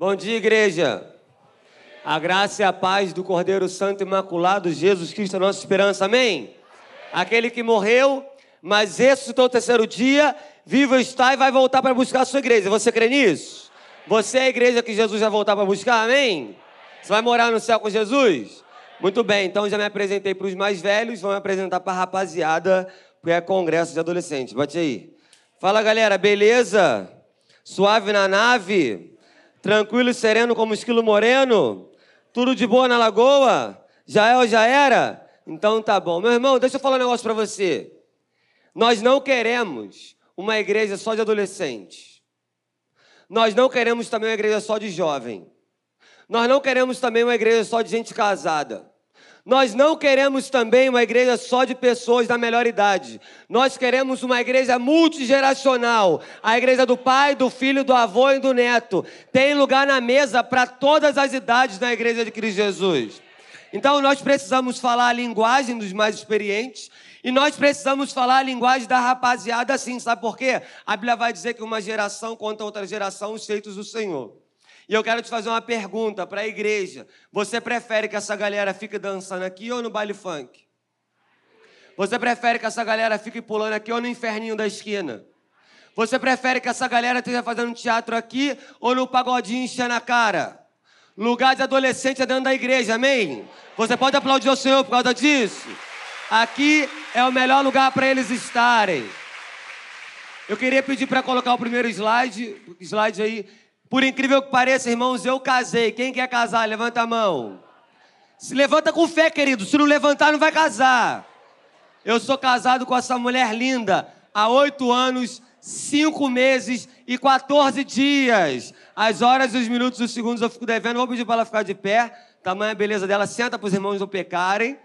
Bom dia, igreja. A graça e a paz do Cordeiro Santo Imaculado, Jesus Cristo, a nossa esperança, amém? Aquele que morreu, mas ressuscitou o terceiro dia, vivo está e vai voltar para buscar a sua igreja. Você crê nisso? Você é a igreja que Jesus vai voltar para buscar, amém? Você vai morar no céu com Jesus? Muito bem, então já me apresentei para os mais velhos, vou me apresentar para a rapaziada, porque é congresso de adolescentes. Bate aí. Fala galera, beleza? Suave na nave? Tranquilo e sereno como esquilo moreno? Tudo de boa na lagoa? Já é ou já era? Então tá bom. Meu irmão, deixa eu falar um negócio para você. Nós não queremos uma igreja só de adolescentes. Nós não queremos também uma igreja só de jovem. Nós não queremos também uma igreja só de gente casada. Nós não queremos também uma igreja só de pessoas da melhor idade. Nós queremos uma igreja multigeracional. A igreja do pai, do filho, do avô e do neto. Tem lugar na mesa para todas as idades na igreja de Cristo Jesus. Então nós precisamos falar a linguagem dos mais experientes e nós precisamos falar a linguagem da rapaziada assim, sabe por quê? A Bíblia vai dizer que uma geração conta outra geração os feitos do Senhor. E eu quero te fazer uma pergunta para a igreja. Você prefere que essa galera fique dançando aqui ou no baile funk? Você prefere que essa galera fique pulando aqui ou no inferninho da esquina? Você prefere que essa galera esteja fazendo teatro aqui ou no pagodinho enchendo a cara? Lugar de adolescente é dentro da igreja, amém? Você pode aplaudir o Senhor por causa disso? Aqui é o melhor lugar para eles estarem. Eu queria pedir para colocar o primeiro slide, slide aí. Por incrível que pareça, irmãos, eu casei. Quem quer casar? Levanta a mão. Se levanta com fé, querido. Se não levantar, não vai casar. Eu sou casado com essa mulher linda há oito anos, cinco meses e 14 dias. As horas, os minutos, os segundos eu fico devendo. Vou pedir para ela ficar de pé. Tamanha beleza dela. Senta para os irmãos não pecarem.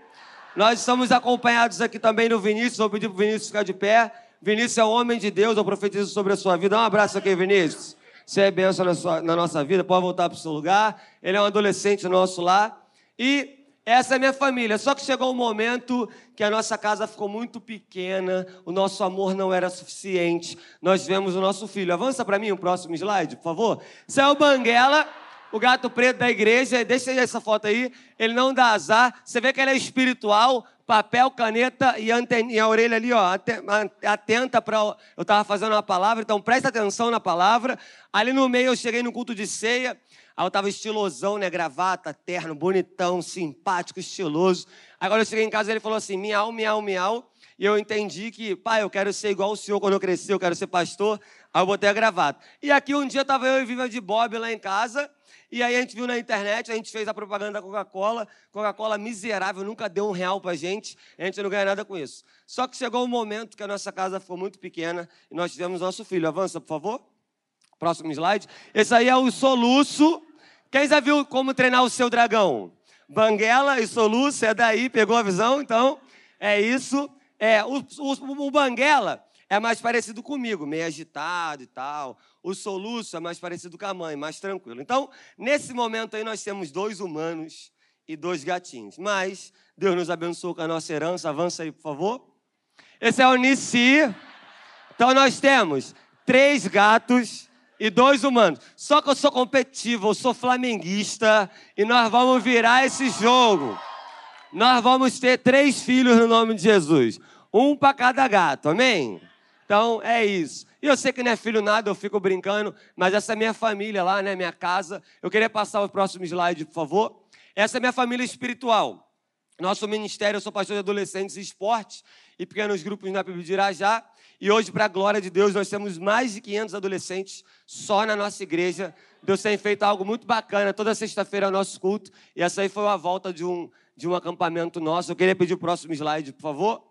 Nós estamos acompanhados aqui também no Vinícius. Vou pedir para o Vinícius ficar de pé. Vinícius é o homem de Deus. Eu profetizo sobre a sua vida. Dá um abraço aqui, Vinícius. Você é bênção na, sua, na nossa vida, pode voltar para o seu lugar. Ele é um adolescente nosso lá. E essa é a minha família. Só que chegou um momento que a nossa casa ficou muito pequena, o nosso amor não era suficiente. Nós vemos o nosso filho. Avança para mim o próximo slide, por favor. Isso é o Banguela, o gato preto da igreja. Deixa essa foto aí. Ele não dá azar. Você vê que ele é espiritual, papel, caneta e, e a orelha ali, ó, atenta para. Eu estava fazendo uma palavra, então presta atenção na palavra. Ali no meio eu cheguei no culto de ceia, aí eu estava estilosão, né? Gravata, terno, bonitão, simpático, estiloso. Agora eu cheguei em casa e ele falou assim: miau, miau, miau. E eu entendi que, pai, eu quero ser igual o senhor quando eu crescer, eu quero ser pastor. Aí eu botei a gravata. E aqui um dia estava eu e Viva de Bob lá em casa. E aí a gente viu na internet, a gente fez a propaganda da Coca-Cola. Coca-Cola miserável, nunca deu um real pra gente. A gente não ganha nada com isso. Só que chegou um momento que a nossa casa ficou muito pequena e nós tivemos nosso filho. Avança, por favor. Próximo slide. Esse aí é o soluço. Quem já viu como treinar o seu dragão? Banguela e soluço, é daí, pegou a visão? Então, é isso. É, o, o, o Banguela é mais parecido comigo, meio agitado e tal. O soluço é mais parecido com a mãe, mais tranquilo. Então, nesse momento aí, nós temos dois humanos e dois gatinhos. Mas Deus nos abençoou com a nossa herança. Avança aí, por favor. Esse é o Nissi. Então, nós temos três gatos e dois humanos. Só que eu sou competitivo, eu sou flamenguista e nós vamos virar esse jogo. Nós vamos ter três filhos no nome de Jesus. Um para cada gato, amém? Então é isso. E eu sei que não é filho nada, eu fico brincando, mas essa é minha família lá, né? Minha casa. Eu queria passar o próximo slide, por favor. Essa é minha família espiritual. Nosso ministério, eu sou pastor de adolescentes esportes e pequenos grupos na já. E hoje, para a glória de Deus, nós temos mais de 500 adolescentes só na nossa igreja. Deus tem feito algo muito bacana. Toda sexta-feira é o nosso culto. E essa aí foi a volta de um, de um acampamento nosso. Eu queria pedir o próximo slide, por favor.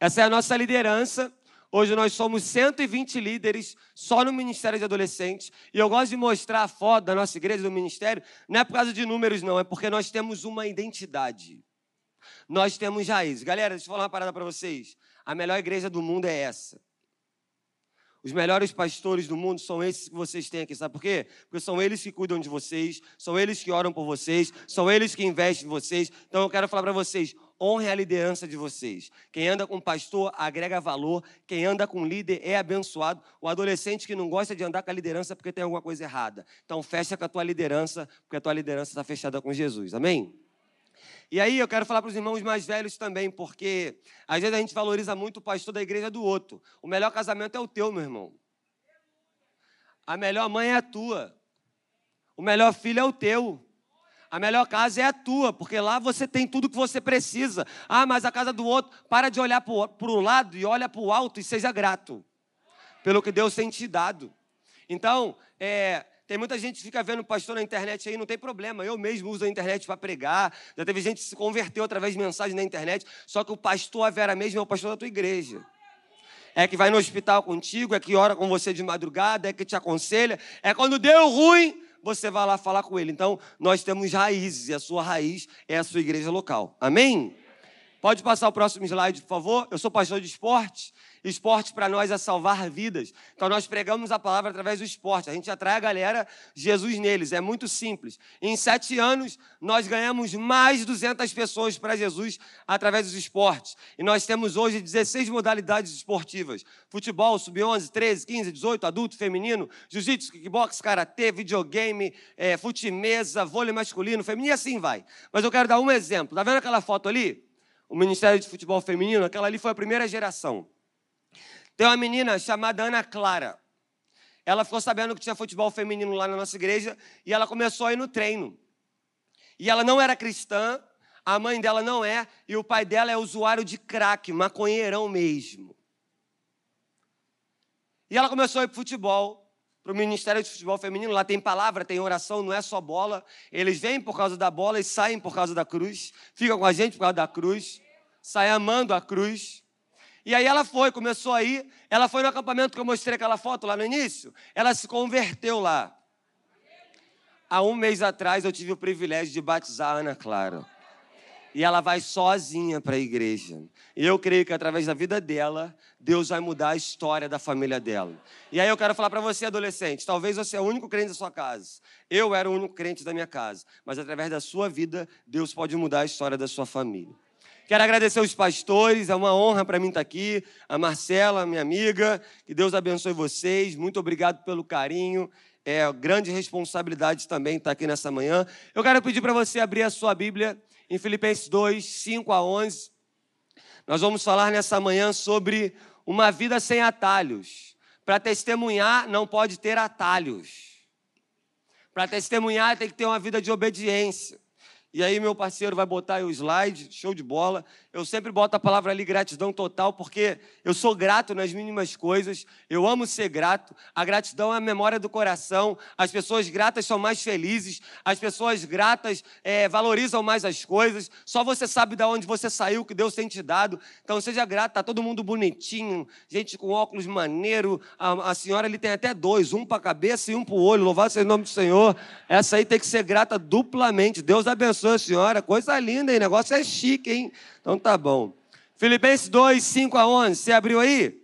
Essa é a nossa liderança. Hoje nós somos 120 líderes só no Ministério de Adolescentes. E eu gosto de mostrar a foto da nossa igreja, do ministério, não é por causa de números, não, é porque nós temos uma identidade. Nós temos raízes. Galera, deixa eu falar uma parada para vocês. A melhor igreja do mundo é essa. Os melhores pastores do mundo são esses que vocês têm aqui, sabe por quê? Porque são eles que cuidam de vocês, são eles que oram por vocês, são eles que investem em vocês. Então eu quero falar para vocês: honre a liderança de vocês. Quem anda com pastor agrega valor, quem anda com líder é abençoado. O adolescente que não gosta de andar com a liderança porque tem alguma coisa errada. Então fecha com a tua liderança, porque a tua liderança está fechada com Jesus. Amém? E aí eu quero falar para os irmãos mais velhos também, porque às vezes a gente valoriza muito o pastor da igreja do outro. O melhor casamento é o teu, meu irmão. A melhor mãe é a tua. O melhor filho é o teu. A melhor casa é a tua, porque lá você tem tudo que você precisa. Ah, mas a casa do outro, para de olhar para o lado e olha para o alto e seja grato pelo que Deus tem te dado. Então, é, tem muita gente que fica vendo pastor na internet aí, não tem problema. Eu mesmo uso a internet para pregar. Já teve gente que se converteu através de mensagem na internet. Só que o pastor, a Vera mesmo, é o pastor da tua igreja. É que vai no hospital contigo, é que ora com você de madrugada, é que te aconselha. É quando deu ruim, você vai lá falar com ele. Então, nós temos raízes e a sua raiz é a sua igreja local. Amém? Pode passar o próximo slide, por favor? Eu sou pastor de esporte. Esporte para nós é salvar vidas. Então nós pregamos a palavra através do esporte. A gente atrai a galera, Jesus neles. É muito simples. Em sete anos, nós ganhamos mais de 200 pessoas para Jesus através dos esportes. E nós temos hoje 16 modalidades esportivas: futebol, sub-11, 13, 15, 18, adulto, feminino, jiu-jitsu, kickbox, karatê, videogame, é, fute-mesa, vôlei masculino, feminino e assim vai. Mas eu quero dar um exemplo. Tá vendo aquela foto ali? O Ministério de Futebol Feminino, aquela ali foi a primeira geração. Tem uma menina chamada Ana Clara. Ela ficou sabendo que tinha futebol feminino lá na nossa igreja e ela começou a ir no treino. E ela não era cristã, a mãe dela não é, e o pai dela é usuário de crack, maconheirão mesmo. E ela começou a ir para futebol, para o Ministério de Futebol Feminino. Lá tem palavra, tem oração, não é só bola. Eles vêm por causa da bola e saem por causa da cruz. Ficam com a gente por causa da cruz. Saem amando a cruz. E aí ela foi, começou aí, ela foi no acampamento que eu mostrei aquela foto lá no início, ela se converteu lá. Há um mês atrás eu tive o privilégio de batizar a Ana Clara. E ela vai sozinha para a igreja. E eu creio que através da vida dela, Deus vai mudar a história da família dela. E aí eu quero falar para você, adolescente: talvez você é o único crente da sua casa. Eu era o único crente da minha casa. Mas através da sua vida, Deus pode mudar a história da sua família. Quero agradecer os pastores, é uma honra para mim estar aqui. A Marcela, minha amiga, que Deus abençoe vocês. Muito obrigado pelo carinho. É grande responsabilidade também estar aqui nessa manhã. Eu quero pedir para você abrir a sua Bíblia em Filipenses 2, 5 a 11. Nós vamos falar nessa manhã sobre uma vida sem atalhos. Para testemunhar, não pode ter atalhos. Para testemunhar, tem que ter uma vida de obediência. E aí, meu parceiro vai botar aí o slide, show de bola. Eu sempre boto a palavra ali gratidão total, porque eu sou grato nas mínimas coisas, eu amo ser grato. A gratidão é a memória do coração. As pessoas gratas são mais felizes, as pessoas gratas é, valorizam mais as coisas. Só você sabe de onde você saiu, que Deus tem te dado. Então seja grato, tá todo mundo bonitinho, gente com óculos maneiro. A, a senhora ali tem até dois, um para a cabeça e um para o olho. Louvado seja o nome do Senhor. Essa aí tem que ser grata duplamente. Deus abençoe abençoe a senhora. Coisa linda, hein? Negócio é chique, hein? Então tá bom. Filipenses 2, 5 a 11. Você abriu aí?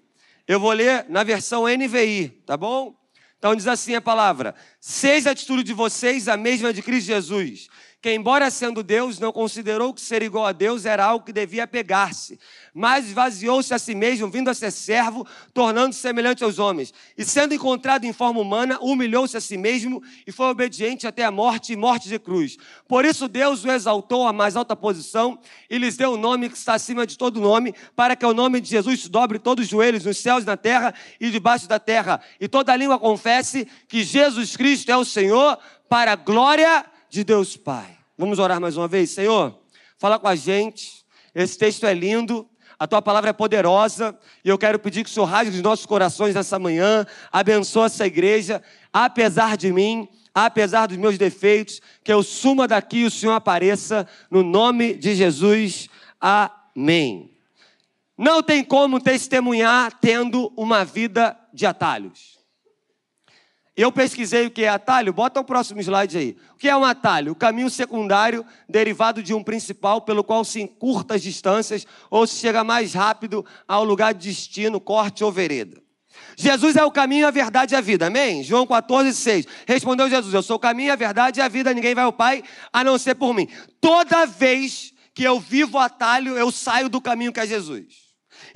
Eu vou ler na versão NVI, tá bom? Então diz assim a palavra: Seja a atitude de vocês a mesma de Cristo Jesus que, embora sendo Deus, não considerou que ser igual a Deus era algo que devia pegar-se, mas esvaziou-se a si mesmo, vindo a ser servo, tornando-se semelhante aos homens. E sendo encontrado em forma humana, humilhou-se a si mesmo e foi obediente até a morte e morte de cruz. Por isso Deus o exaltou à mais alta posição e lhes deu o um nome que está acima de todo nome, para que o nome de Jesus dobre todos os joelhos nos céus, na terra e debaixo da terra, e toda língua confesse que Jesus Cristo é o Senhor, para a glória de Deus Pai. Vamos orar mais uma vez, Senhor? Fala com a gente. Esse texto é lindo. A tua palavra é poderosa e eu quero pedir que o Senhor rasgue os nossos corações nessa manhã, abençoe essa igreja, apesar de mim, apesar dos meus defeitos, que eu suma daqui e o Senhor apareça, no nome de Jesus. Amém. Não tem como testemunhar tendo uma vida de atalhos. Eu pesquisei o que é atalho, bota o próximo slide aí. O que é um atalho? O caminho secundário derivado de um principal pelo qual se encurta as distâncias ou se chega mais rápido ao lugar de destino, corte ou vereda. Jesus é o caminho, a verdade e a vida, amém? João 14, 6. Respondeu Jesus: Eu sou o caminho, a verdade e a vida, ninguém vai ao Pai a não ser por mim. Toda vez que eu vivo atalho, eu saio do caminho que é Jesus.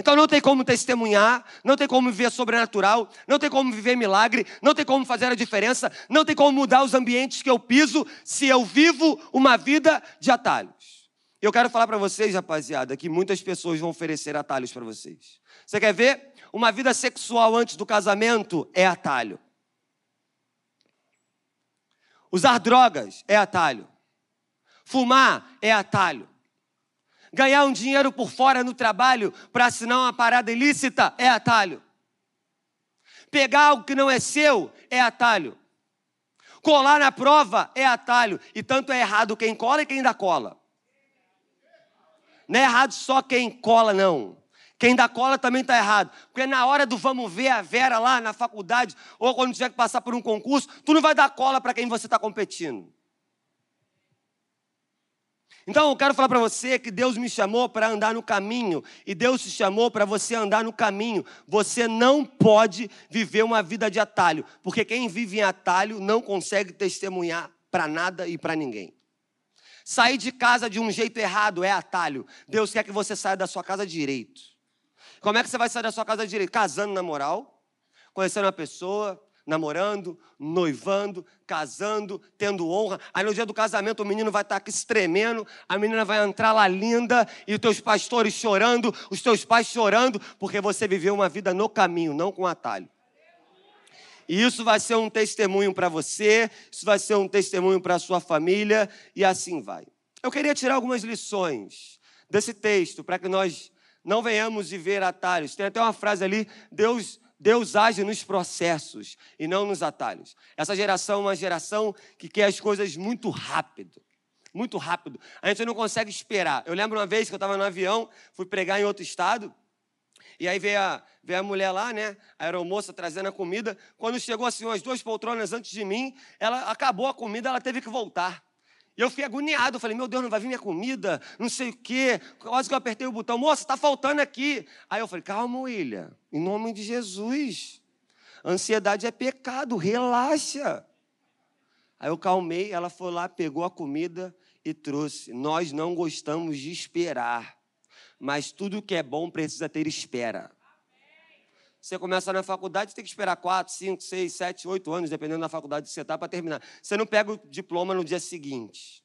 Então não tem como testemunhar, não tem como viver sobrenatural, não tem como viver milagre, não tem como fazer a diferença, não tem como mudar os ambientes que eu piso se eu vivo uma vida de atalhos. Eu quero falar para vocês, rapaziada, que muitas pessoas vão oferecer atalhos para vocês. Você quer ver? Uma vida sexual antes do casamento é atalho. Usar drogas é atalho. Fumar é atalho. Ganhar um dinheiro por fora no trabalho para assinar uma parada ilícita é atalho. Pegar algo que não é seu é atalho. Colar na prova é atalho. E tanto é errado quem cola e quem dá cola. Não é errado só quem cola, não. Quem dá cola também está errado. Porque na hora do vamos ver a Vera lá na faculdade, ou quando tiver que passar por um concurso, tu não vai dar cola para quem você está competindo. Então eu quero falar para você que Deus me chamou para andar no caminho e Deus te chamou para você andar no caminho. Você não pode viver uma vida de atalho, porque quem vive em atalho não consegue testemunhar para nada e para ninguém. Sair de casa de um jeito errado é atalho. Deus quer que você saia da sua casa direito. Como é que você vai sair da sua casa direito? Casando na moral, conhecendo uma pessoa, namorando, noivando, casando, tendo honra. Aí no dia do casamento o menino vai estar aqui se tremendo, a menina vai entrar lá linda e os teus pastores chorando, os teus pais chorando, porque você viveu uma vida no caminho, não com atalho. E isso vai ser um testemunho para você, isso vai ser um testemunho para a sua família e assim vai. Eu queria tirar algumas lições desse texto para que nós não venhamos viver atalhos. Tem até uma frase ali: Deus Deus age nos processos e não nos atalhos. Essa geração é uma geração que quer as coisas muito rápido. Muito rápido. A gente não consegue esperar. Eu lembro uma vez que eu estava no avião, fui pregar em outro estado, e aí veio a, veio a mulher lá, né? A aeromoça trazendo a comida. Quando chegou assim, umas duas poltronas antes de mim, ela acabou a comida, ela teve que voltar. E eu fui agoniado, eu falei, meu Deus, não vai vir minha comida, não sei o quê. Quase que eu apertei o botão, moça, está faltando aqui. Aí eu falei, calma, William, em nome de Jesus. Ansiedade é pecado, relaxa. Aí eu calmei, ela foi lá, pegou a comida e trouxe. Nós não gostamos de esperar, mas tudo que é bom precisa ter espera. Você começa na faculdade, tem que esperar 4, 5, 6, 7, 8 anos, dependendo da faculdade que você está, para terminar. Você não pega o diploma no dia seguinte.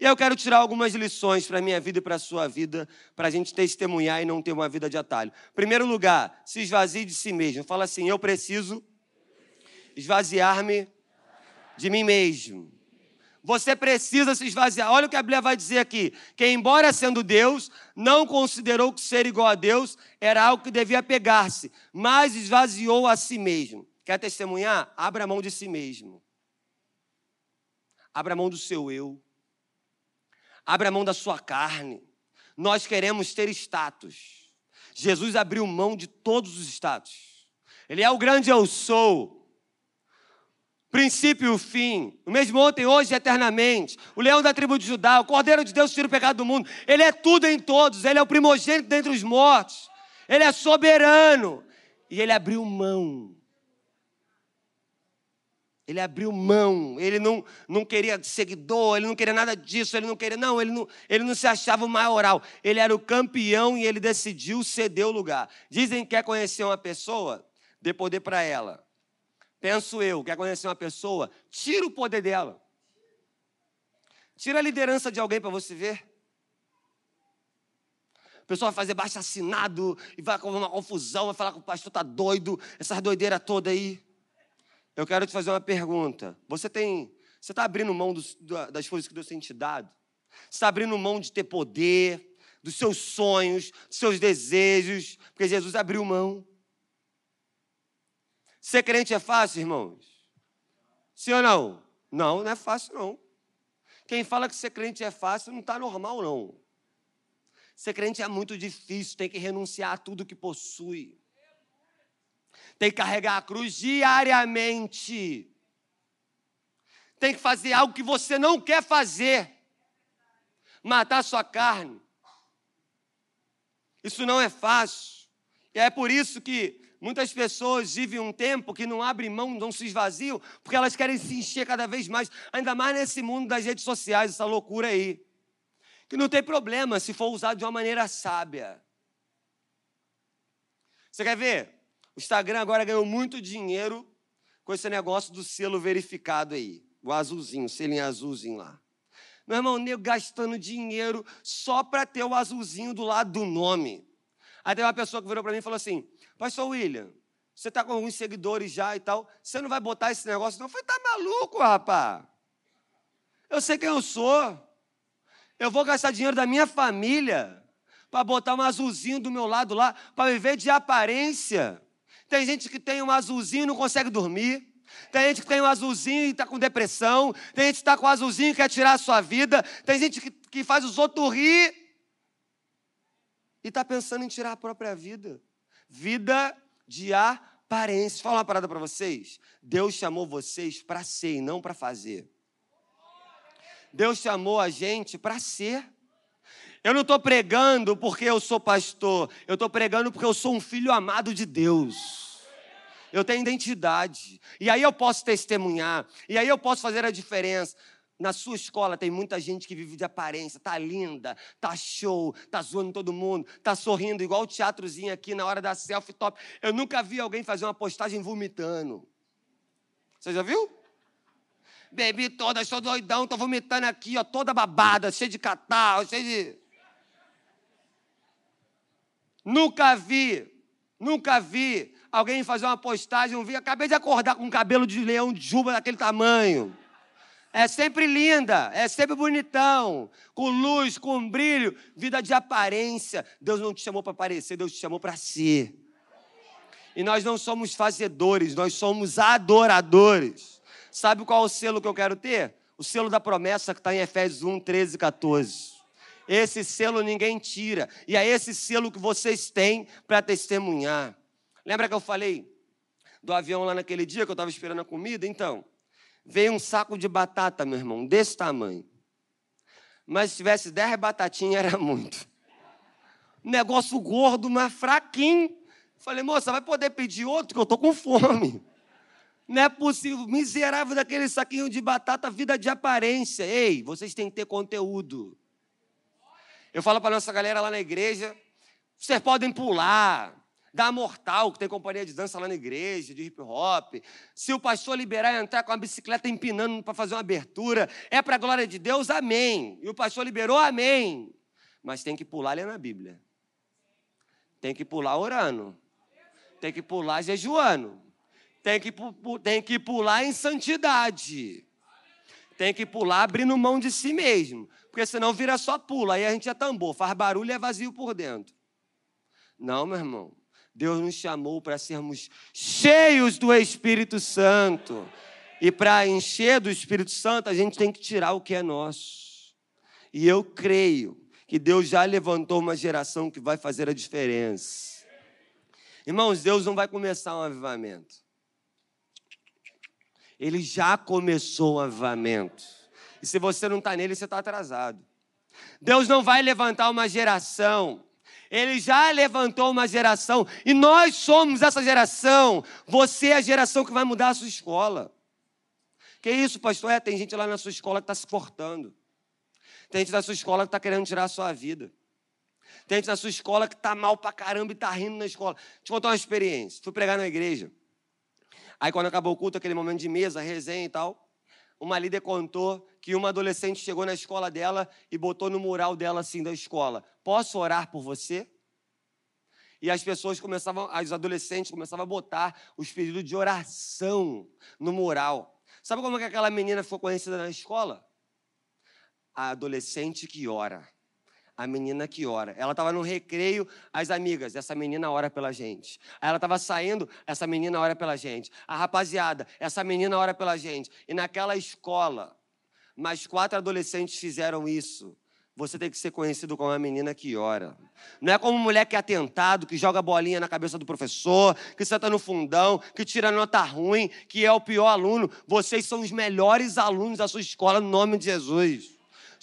E eu quero tirar algumas lições para a minha vida e para a sua vida, para a gente testemunhar e não ter uma vida de atalho. Primeiro lugar, se esvazie de si mesmo. Fala assim: eu preciso esvaziar-me de mim mesmo. Você precisa se esvaziar. Olha o que a Bíblia vai dizer aqui: que, embora sendo Deus, não considerou que ser igual a Deus era algo que devia pegar-se, mas esvaziou a si mesmo. Quer testemunhar? Abra mão de si mesmo. Abra mão do seu eu. Abra mão da sua carne. Nós queremos ter status. Jesus abriu mão de todos os status. Ele é o grande eu sou princípio e o fim, o mesmo ontem, hoje e eternamente, o leão da tribo de Judá, o cordeiro de Deus tira o pecado do mundo, ele é tudo em todos, ele é o primogênito dentre os mortos, ele é soberano, e ele abriu mão. Ele abriu mão, ele não, não queria seguidor, ele não queria nada disso, ele não queria, não, ele não, ele não se achava o maioral, ele era o campeão e ele decidiu ceder o lugar. Dizem que quer conhecer uma pessoa, dê poder para ela. Penso eu, quer conhecer uma pessoa, tira o poder dela. Tira a liderança de alguém para você ver. A pessoa vai fazer baixo assinado e vai com uma confusão, vai falar que o pastor está doido, essas doideiras toda aí. Eu quero te fazer uma pergunta. Você tem. Você está abrindo mão dos, das coisas que Deus tem te dado? Você está abrindo mão de ter poder, dos seus sonhos, dos seus desejos, porque Jesus abriu mão. Ser crente é fácil, irmãos? Sim ou não? Não, não é fácil, não. Quem fala que ser crente é fácil não está normal, não. Ser crente é muito difícil, tem que renunciar a tudo que possui. Tem que carregar a cruz diariamente. Tem que fazer algo que você não quer fazer. Matar sua carne. Isso não é fácil. E é por isso que Muitas pessoas vivem um tempo que não abrem mão, não se esvaziam, porque elas querem se encher cada vez mais, ainda mais nesse mundo das redes sociais, essa loucura aí. que não tem problema se for usado de uma maneira sábia. Você quer ver? O Instagram agora ganhou muito dinheiro com esse negócio do selo verificado aí. O azulzinho, o selinho azulzinho lá. Meu irmão, nego gastando dinheiro só para ter o azulzinho do lado do nome. Aí tem uma pessoa que virou para mim e falou assim: Pastor William, você está com alguns seguidores já e tal, você não vai botar esse negócio? Não, eu falei: tá maluco, rapaz? Eu sei quem eu sou. Eu vou gastar dinheiro da minha família para botar um azulzinho do meu lado lá, para viver de aparência. Tem gente que tem um azulzinho e não consegue dormir. Tem gente que tem um azulzinho e está com depressão. Tem gente que está com um azulzinho e quer tirar a sua vida. Tem gente que, que faz os outros rir e está pensando em tirar a própria vida. Vida de aparência. Fala uma parada para vocês. Deus chamou vocês para ser e não para fazer. Deus chamou a gente para ser. Eu não estou pregando porque eu sou pastor, eu estou pregando porque eu sou um filho amado de Deus. Eu tenho identidade. E aí eu posso testemunhar. E aí eu posso fazer a diferença. Na sua escola tem muita gente que vive de aparência, tá linda, tá show, tá zoando todo mundo, tá sorrindo, igual o teatrozinho aqui na hora da selfie top. Eu nunca vi alguém fazer uma postagem vomitando. Você já viu? Bebi toda, estou doidão, tô vomitando aqui, ó, toda babada, cheia de catarro, cheia de. Nunca vi, nunca vi alguém fazer uma postagem, vi, acabei de acordar com um cabelo de leão de juba daquele tamanho. É sempre linda, é sempre bonitão, com luz, com brilho, vida de aparência. Deus não te chamou para aparecer, Deus te chamou para ser. E nós não somos fazedores, nós somos adoradores. Sabe qual é o selo que eu quero ter? O selo da promessa que está em Efésios 1, 13 e 14. Esse selo ninguém tira. E é esse selo que vocês têm para testemunhar. Lembra que eu falei do avião lá naquele dia que eu estava esperando a comida? Então, veio um saco de batata, meu irmão, desse tamanho. Mas se tivesse dez batatinhas, era muito. Negócio gordo, mas fraquinho. Falei, moça, vai poder pedir outro, que eu estou com fome. Não é possível. Miserável daquele saquinho de batata, vida de aparência. Ei, vocês têm que ter conteúdo. Eu falo para nossa galera lá na igreja: vocês podem pular, da Mortal, que tem companhia de dança lá na igreja, de hip hop. Se o pastor liberar e entrar com a bicicleta empinando para fazer uma abertura, é para a glória de Deus, amém. E o pastor liberou, amém. Mas tem que pular ali na Bíblia. Tem que pular orando. Tem que pular jejuando. Tem que, tem que pular em santidade. Tem que pular abrindo mão de si mesmo. Porque senão vira só pula. Aí a gente é tambor, faz barulho e é vazio por dentro. Não, meu irmão. Deus nos chamou para sermos cheios do Espírito Santo. E para encher do Espírito Santo, a gente tem que tirar o que é nosso. E eu creio que Deus já levantou uma geração que vai fazer a diferença. Irmãos, Deus não vai começar um avivamento. Ele já começou um avivamento. E se você não está nele, você está atrasado. Deus não vai levantar uma geração ele já levantou uma geração e nós somos essa geração. Você é a geração que vai mudar a sua escola. Que isso, pastor? É, tem gente lá na sua escola que está se cortando. Tem gente na sua escola que está querendo tirar a sua vida. Tem gente na sua escola que está mal pra caramba e está rindo na escola. Eu contar uma experiência. Fui pregar na igreja. Aí, quando acabou o culto, aquele momento de mesa, resenha e tal, uma líder contou que uma adolescente chegou na escola dela e botou no mural dela assim da escola: Posso orar por você? E as pessoas começavam, as adolescentes começavam a botar os pedidos de oração no mural. Sabe como é que aquela menina ficou conhecida na escola? A adolescente que ora. A menina que ora. Ela estava no recreio, as amigas, essa menina ora pela gente. Ela estava saindo, essa menina ora pela gente. A rapaziada, essa menina ora pela gente. E naquela escola, mais quatro adolescentes fizeram isso. Você tem que ser conhecido como uma menina que ora. Não é como mulher que atentado, que joga bolinha na cabeça do professor, que senta no fundão, que tira nota ruim, que é o pior aluno. Vocês são os melhores alunos da sua escola, no nome de Jesus.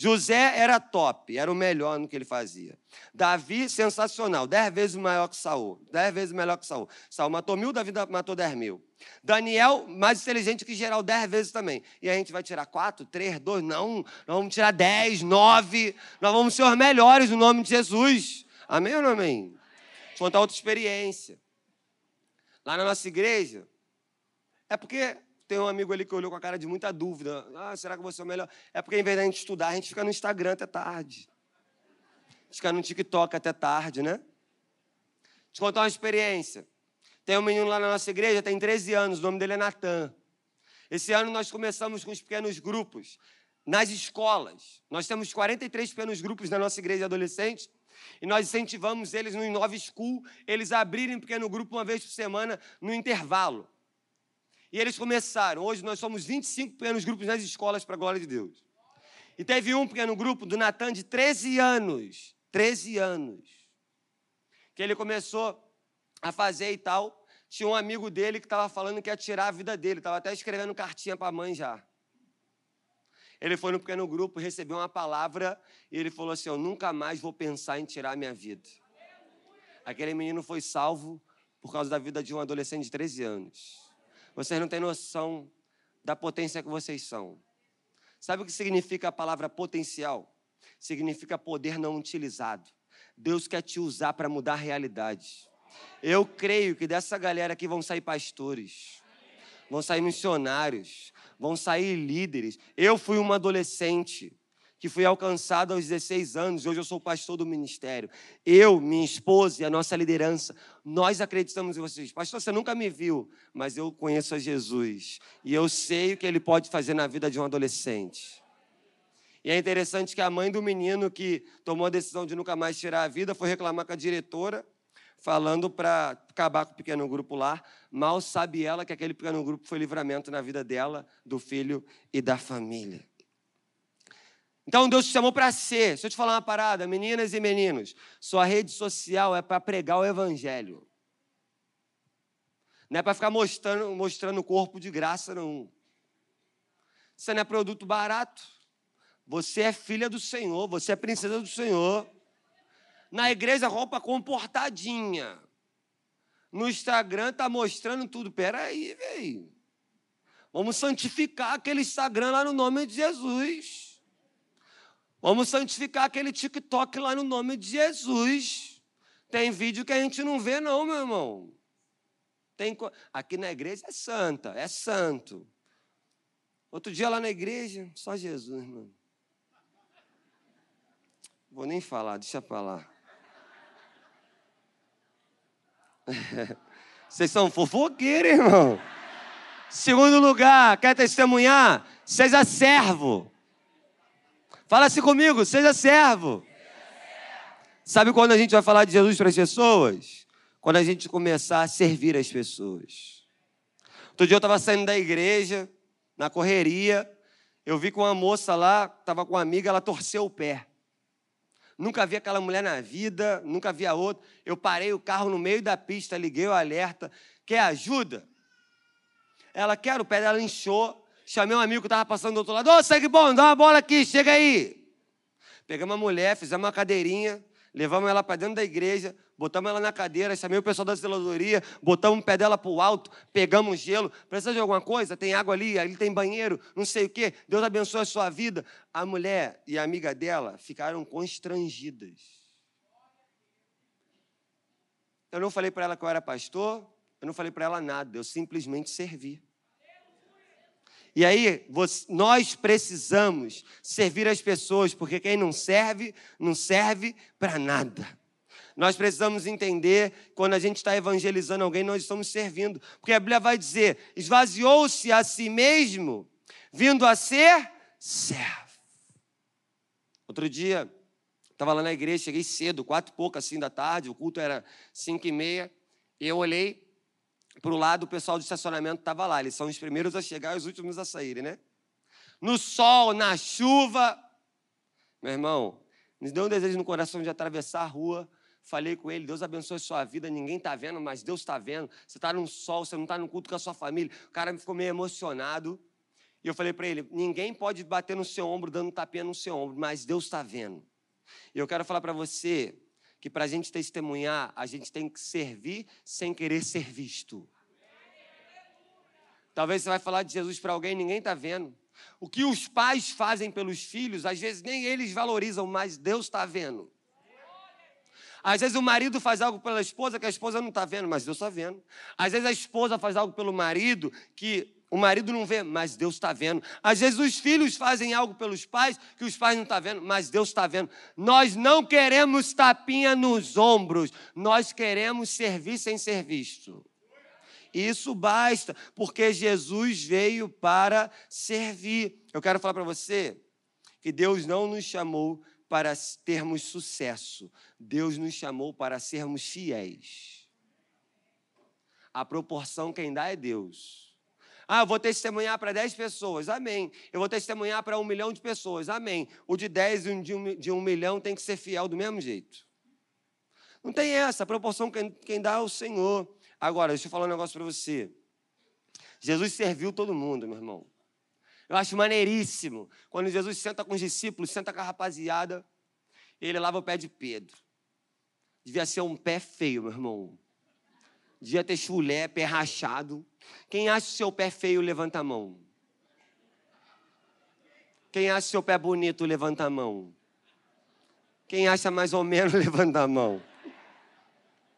José era top, era o melhor no que ele fazia. Davi, sensacional, dez vezes maior que Saul. Dez vezes melhor que Saul. Saul matou mil, Davi matou dez mil. Daniel, mais inteligente que geral, dez vezes também. E a gente vai tirar quatro, três, dois, não. Nós vamos tirar dez, nove. Nós vamos ser os melhores no nome de Jesus. Amém ou não amém? Vou contar outra experiência. Lá na nossa igreja, é porque tem um amigo ali que olhou com a cara de muita dúvida. Ah, será que você é o melhor? É porque, em vez da gente estudar, a gente fica no Instagram até tarde. Fica no TikTok até tarde, né? Te contar uma experiência. Tem um menino lá na nossa igreja, tem 13 anos, o nome dele é Natan. Esse ano nós começamos com os pequenos grupos nas escolas. Nós temos 43 pequenos grupos na nossa igreja de adolescentes e nós incentivamos eles no Inova School, eles abrirem um pequeno grupo uma vez por semana no intervalo. E eles começaram. Hoje nós somos 25 pequenos grupos nas escolas, para a glória de Deus. E teve um pequeno grupo do Natan de 13 anos. 13 anos. Que ele começou a fazer e tal. Tinha um amigo dele que estava falando que ia tirar a vida dele. Estava até escrevendo cartinha para a mãe já. Ele foi no pequeno grupo, recebeu uma palavra e ele falou assim: Eu nunca mais vou pensar em tirar a minha vida. Aquele menino foi salvo por causa da vida de um adolescente de 13 anos. Vocês não têm noção da potência que vocês são. Sabe o que significa a palavra potencial? Significa poder não utilizado. Deus quer te usar para mudar a realidade. Eu creio que dessa galera aqui vão sair pastores, vão sair missionários, vão sair líderes. Eu fui uma adolescente que fui alcançado aos 16 anos, hoje eu sou pastor do ministério. Eu, minha esposa e a nossa liderança, nós acreditamos em vocês. Pastor, você nunca me viu, mas eu conheço a Jesus e eu sei o que ele pode fazer na vida de um adolescente. E é interessante que a mãe do menino que tomou a decisão de nunca mais tirar a vida foi reclamar com a diretora, falando para acabar com o pequeno grupo lá. Mal sabe ela que aquele pequeno grupo foi livramento na vida dela, do filho e da família. Então Deus te chamou para ser. Deixa eu te falar uma parada, meninas e meninos. Sua rede social é para pregar o evangelho. Não é para ficar mostrando, mostrando o corpo de graça, não. Você não é produto barato. Você é filha do Senhor, você é princesa do Senhor. Na igreja, roupa comportadinha. No Instagram tá mostrando tudo. Peraí, velho. Vamos santificar aquele Instagram lá no nome de Jesus. Vamos santificar aquele TikTok lá no nome de Jesus. Tem vídeo que a gente não vê, não, meu irmão. Tem... Aqui na igreja é santa, é santo. Outro dia lá na igreja, só Jesus, mano. Vou nem falar, deixa pra lá. Vocês são fofoqueiros, irmão. Segundo lugar, quer testemunhar? Seja servo. Fala assim comigo, seja servo. Sabe quando a gente vai falar de Jesus para as pessoas? Quando a gente começar a servir as pessoas. Outro dia eu estava saindo da igreja, na correria, eu vi que uma moça lá, estava com uma amiga, ela torceu o pé. Nunca vi aquela mulher na vida, nunca vi a outra. Eu parei o carro no meio da pista, liguei o alerta. Quer ajuda? Ela quer, o pé dela inchou. Chamei um amigo que estava passando do outro lado. Ô, oh, segue bom, dá uma bola aqui, chega aí. Pegamos uma mulher, fizemos uma cadeirinha, levamos ela para dentro da igreja, botamos ela na cadeira, chamei o pessoal da zeladoria, botamos o pé dela para o alto, pegamos gelo. Precisa de alguma coisa? Tem água ali, ali tem banheiro, não sei o quê. Deus abençoe a sua vida. A mulher e a amiga dela ficaram constrangidas. Eu não falei para ela que eu era pastor, eu não falei para ela nada, eu simplesmente servi. E aí, nós precisamos servir as pessoas, porque quem não serve, não serve para nada. Nós precisamos entender, quando a gente está evangelizando alguém, nós estamos servindo. Porque a Bíblia vai dizer: esvaziou-se a si mesmo, vindo a ser servo. Outro dia, estava lá na igreja, cheguei cedo, quatro e pouco assim da tarde, o culto era cinco e meia, e eu olhei para o lado, o pessoal do estacionamento estava lá. Eles são os primeiros a chegar e os últimos a saírem, né? No sol, na chuva. Meu irmão, me deu um desejo no coração de atravessar a rua. Falei com ele, Deus abençoe a sua vida. Ninguém está vendo, mas Deus está vendo. Você está no sol, você não está no culto com a sua família. O cara ficou meio emocionado. E eu falei para ele: ninguém pode bater no seu ombro dando tapinha no seu ombro, mas Deus está vendo. E eu quero falar para você que para a gente testemunhar, a gente tem que servir sem querer ser visto. Talvez você vai falar de Jesus para alguém, ninguém está vendo. O que os pais fazem pelos filhos, às vezes nem eles valorizam, mas Deus está vendo. Às vezes o marido faz algo pela esposa que a esposa não está vendo, mas Deus está vendo. Às vezes a esposa faz algo pelo marido que o marido não vê, mas Deus está vendo. Às vezes os filhos fazem algo pelos pais que os pais não estão tá vendo, mas Deus está vendo. Nós não queremos tapinha nos ombros, nós queremos servir sem ser visto. Isso basta, porque Jesus veio para servir. Eu quero falar para você que Deus não nos chamou para termos sucesso, Deus nos chamou para sermos fiéis. A proporção quem dá é Deus. Ah, eu vou testemunhar para 10 pessoas, amém. Eu vou testemunhar para um milhão de pessoas, amém. O de 10 e de um, de um milhão tem que ser fiel do mesmo jeito. Não tem essa, a proporção quem, quem dá é o Senhor. Agora, deixa eu falar um negócio para você. Jesus serviu todo mundo, meu irmão. Eu acho maneiríssimo. Quando Jesus senta com os discípulos, senta com a rapaziada, ele lava o pé de Pedro. Devia ser um pé feio, meu irmão. Devia ter chulé, pé rachado. Quem acha o seu pé feio, levanta a mão. Quem acha o seu pé bonito, levanta a mão. Quem acha mais ou menos, levanta a mão.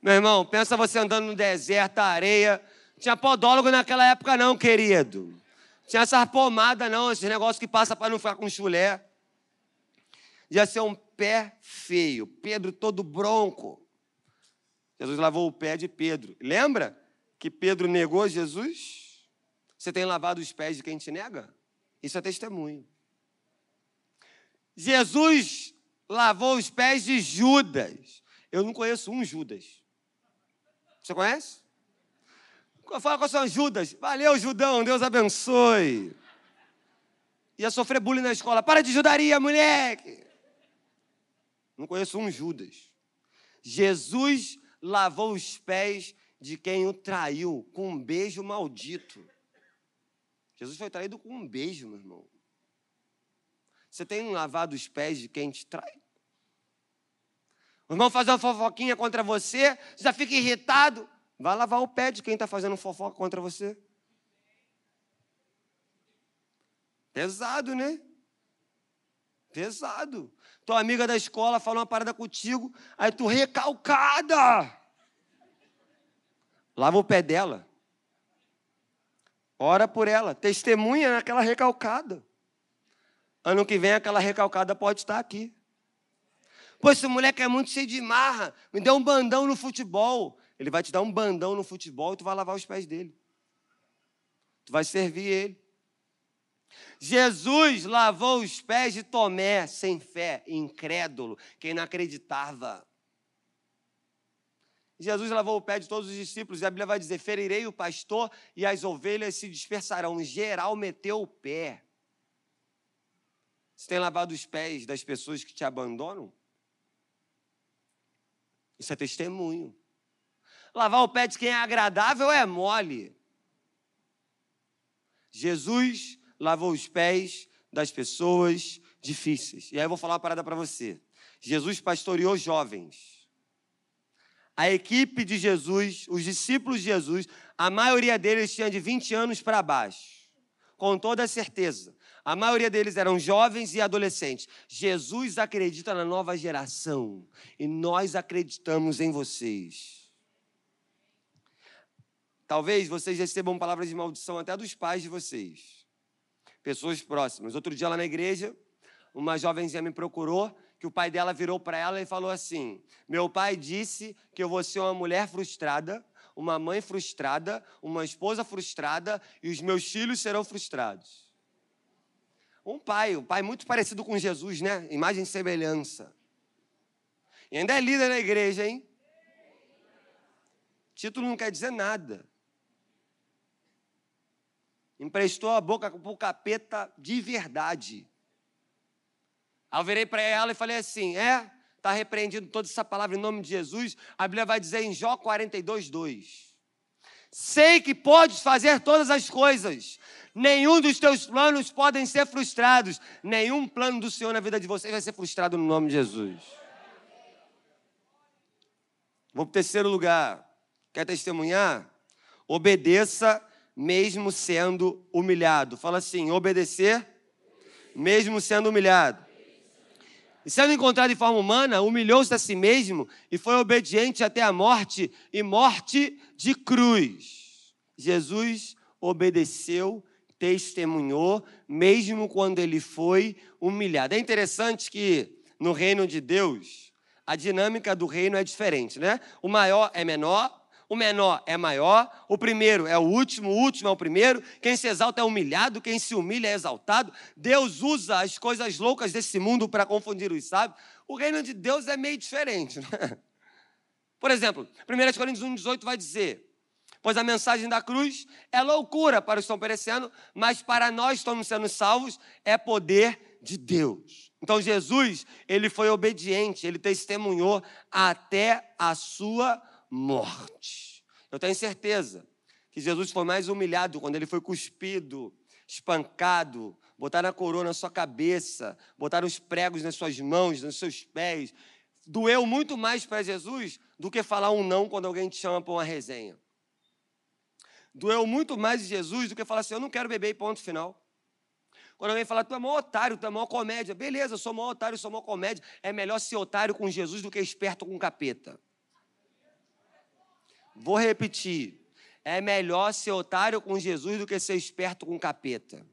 Meu irmão, pensa você andando no deserto, areia. Tinha podólogo naquela época, não, querido. Tinha essa pomada, não, esse negócio que passa para não ficar com chulé. Ia ser um pé feio. Pedro todo bronco. Jesus lavou o pé de Pedro. Lembra que Pedro negou Jesus? Você tem lavado os pés de quem te nega? Isso é testemunho. Jesus lavou os pés de Judas. Eu não conheço um Judas. Você conhece? Fala com a sua Judas. Valeu, Judão, Deus abençoe. Ia sofrer bullying na escola. Para de judaria, moleque. Não conheço um Judas. Jesus lavou os pés de quem o traiu com um beijo maldito. Jesus foi traído com um beijo, meu irmão. Você tem lavado os pés de quem te trai? O irmão faz uma fofoquinha contra você, já fica irritado. Vai lavar o pé de quem está fazendo fofoca contra você. Pesado, né? Pesado. Tua amiga da escola fala uma parada contigo, aí tu recalcada. Lava o pé dela. Ora por ela. Testemunha naquela recalcada. Ano que vem aquela recalcada pode estar aqui. Pô, esse moleque é muito cheio de marra. Me deu um bandão no futebol. Ele vai te dar um bandão no futebol e tu vai lavar os pés dele. Tu vai servir ele. Jesus lavou os pés de Tomé, sem fé, incrédulo, quem não acreditava. Jesus lavou o pé de todos os discípulos, e a Bíblia vai dizer: ferirei o pastor e as ovelhas se dispersarão. Geral meteu o pé. Você tem lavado os pés das pessoas que te abandonam? Isso é testemunho. Lavar o pé de quem é agradável é mole. Jesus lavou os pés das pessoas difíceis. E aí eu vou falar uma parada para você. Jesus pastoreou jovens. A equipe de Jesus, os discípulos de Jesus, a maioria deles tinha de 20 anos para baixo. Com toda certeza. A maioria deles eram jovens e adolescentes. Jesus acredita na nova geração e nós acreditamos em vocês. Talvez vocês recebam palavras de maldição até dos pais de vocês pessoas próximas. Outro dia lá na igreja, uma jovenzinha me procurou, que o pai dela virou para ela e falou assim: Meu pai disse que eu vou ser uma mulher frustrada, uma mãe frustrada, uma esposa frustrada e os meus filhos serão frustrados. Um pai, um pai muito parecido com Jesus, né? Imagem e semelhança. E ainda é líder na igreja, hein? Título não quer dizer nada emprestou a boca para o capeta de verdade. Aí eu virei para ela e falei assim: é, está repreendido toda essa palavra em nome de Jesus. A Bíblia vai dizer em Jó 42, 2. Sei que podes fazer todas as coisas, Nenhum dos teus planos podem ser frustrados. Nenhum plano do Senhor na vida de vocês vai ser frustrado no nome de Jesus. Vou para o terceiro lugar. Quer testemunhar? Obedeça mesmo sendo humilhado. Fala assim: obedecer mesmo sendo humilhado. E sendo encontrado em forma humana, humilhou-se a si mesmo e foi obediente até a morte e morte de cruz. Jesus obedeceu, testemunhou, mesmo quando ele foi humilhado. É interessante que no reino de Deus, a dinâmica do reino é diferente, né? O maior é menor, o menor é maior, o primeiro é o último, o último é o primeiro. Quem se exalta é humilhado, quem se humilha é exaltado. Deus usa as coisas loucas desse mundo para confundir os sábios. O reino de Deus é meio diferente. Né? Por exemplo, 1 Coríntios 1,18 vai dizer: Pois a mensagem da cruz é loucura para os que estão perecendo, mas para nós que estamos sendo salvos é poder de Deus. Então Jesus, ele foi obediente, ele testemunhou até a sua morte. Eu tenho certeza que Jesus foi mais humilhado quando ele foi cuspido, espancado, botaram a coroa na sua cabeça, botaram os pregos nas suas mãos, nos seus pés. Doeu muito mais para Jesus do que falar um não quando alguém te chama para uma resenha. Doeu muito mais Jesus do que falar assim: eu não quero beber e ponto final. Quando alguém fala, tu é maior otário, tu é maior comédia. Beleza, eu sou maior otário, eu sou maior comédia. É melhor ser otário com Jesus do que esperto com capeta. Vou repetir. É melhor ser otário com Jesus do que ser esperto com capeta.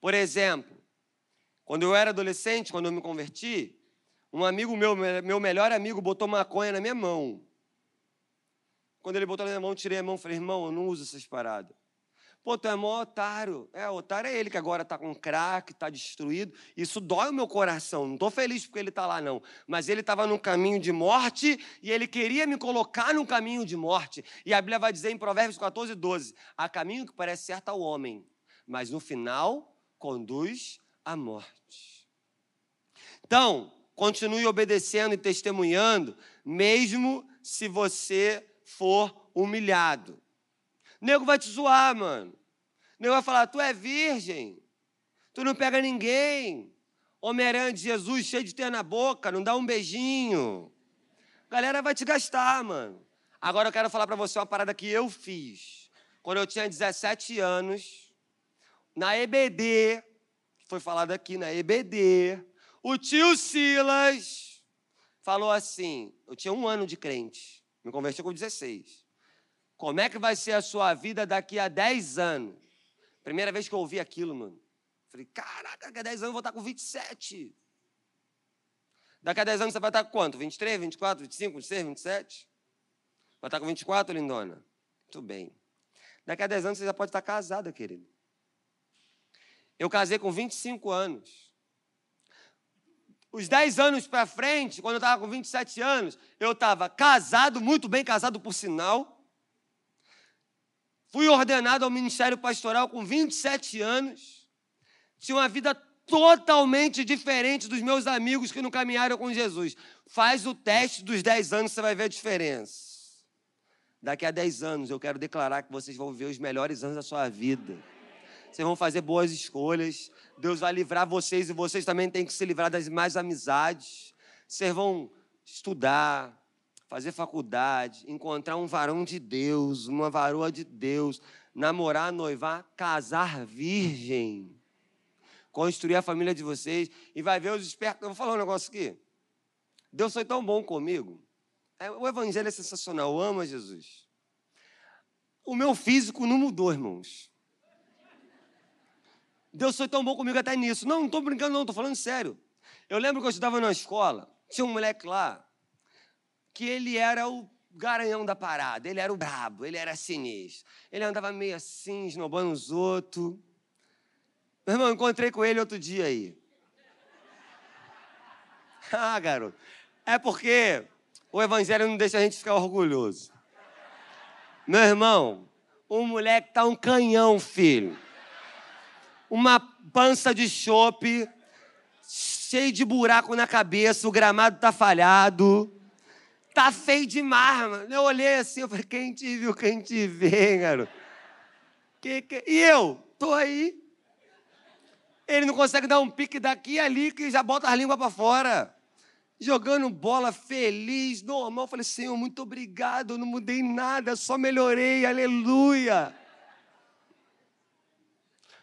Por exemplo, quando eu era adolescente, quando eu me converti, um amigo meu, meu melhor amigo, botou maconha na minha mão. Quando ele botou na minha mão, tirei a mão e falei, irmão, eu não uso essas paradas. Pô, tu é mó otário. É, otário é ele que agora está com crack, está destruído. Isso dói o meu coração. Não estou feliz porque ele está lá, não. Mas ele estava num caminho de morte e ele queria me colocar num caminho de morte. E a Bíblia vai dizer em Provérbios 14, 12: há caminho que parece certo ao homem, mas no final conduz à morte. Então, continue obedecendo e testemunhando, mesmo se você for humilhado. Nego vai te zoar, mano. Nego vai falar: tu é virgem, tu não pega ninguém. Homem-Aranha de Jesus, cheio de ter na boca, não dá um beijinho. Galera vai te gastar, mano. Agora eu quero falar para você uma parada que eu fiz. Quando eu tinha 17 anos, na EBD, foi falado aqui na EBD, o tio Silas falou assim: eu tinha um ano de crente, me converti com 16. Como é que vai ser a sua vida daqui a 10 anos? Primeira vez que eu ouvi aquilo, mano. Falei, caraca, daqui a 10 anos eu vou estar com 27. Daqui a 10 anos você vai estar com quanto? 23, 24, 25, 26, 27? Vai estar com 24, lindona? Muito bem. Daqui a 10 anos você já pode estar casada, querido. Eu casei com 25 anos. Os 10 anos para frente, quando eu estava com 27 anos, eu estava casado, muito bem casado por sinal Fui ordenado ao ministério pastoral com 27 anos. Tinha uma vida totalmente diferente dos meus amigos que não caminharam com Jesus. Faz o teste dos 10 anos, você vai ver a diferença. Daqui a 10 anos eu quero declarar que vocês vão viver os melhores anos da sua vida. Vocês vão fazer boas escolhas. Deus vai livrar vocês e vocês também têm que se livrar das mais amizades. Vocês vão estudar, fazer faculdade, encontrar um varão de Deus, uma varoa de Deus, namorar, noivar, casar virgem, construir a família de vocês e vai ver os espertos. Eu vou falar um negócio aqui. Deus foi tão bom comigo. É, o evangelho é sensacional. Eu amo Jesus. O meu físico não mudou, irmãos. Deus foi tão bom comigo até nisso. Não, não estou brincando, não, estou falando sério. Eu lembro que eu estudava na escola, tinha um moleque lá, que ele era o garanhão da parada, ele era o brabo, ele era sinistro. Ele andava meio assim, esnobando os outros. Meu irmão, encontrei com ele outro dia aí. Ah, garoto. É porque o evangelho não deixa a gente ficar orgulhoso. Meu irmão, o moleque tá um canhão, filho. Uma pança de chope, cheio de buraco na cabeça, o gramado tá falhado tá feio demais, mano. Eu olhei assim, eu falei, quem te viu, quem te vê, garoto. Que, que... E eu? Tô aí. Ele não consegue dar um pique daqui e ali que já bota as línguas para fora. Jogando bola feliz, normal. Eu falei, Senhor, muito obrigado. Eu não mudei nada, só melhorei. Aleluia.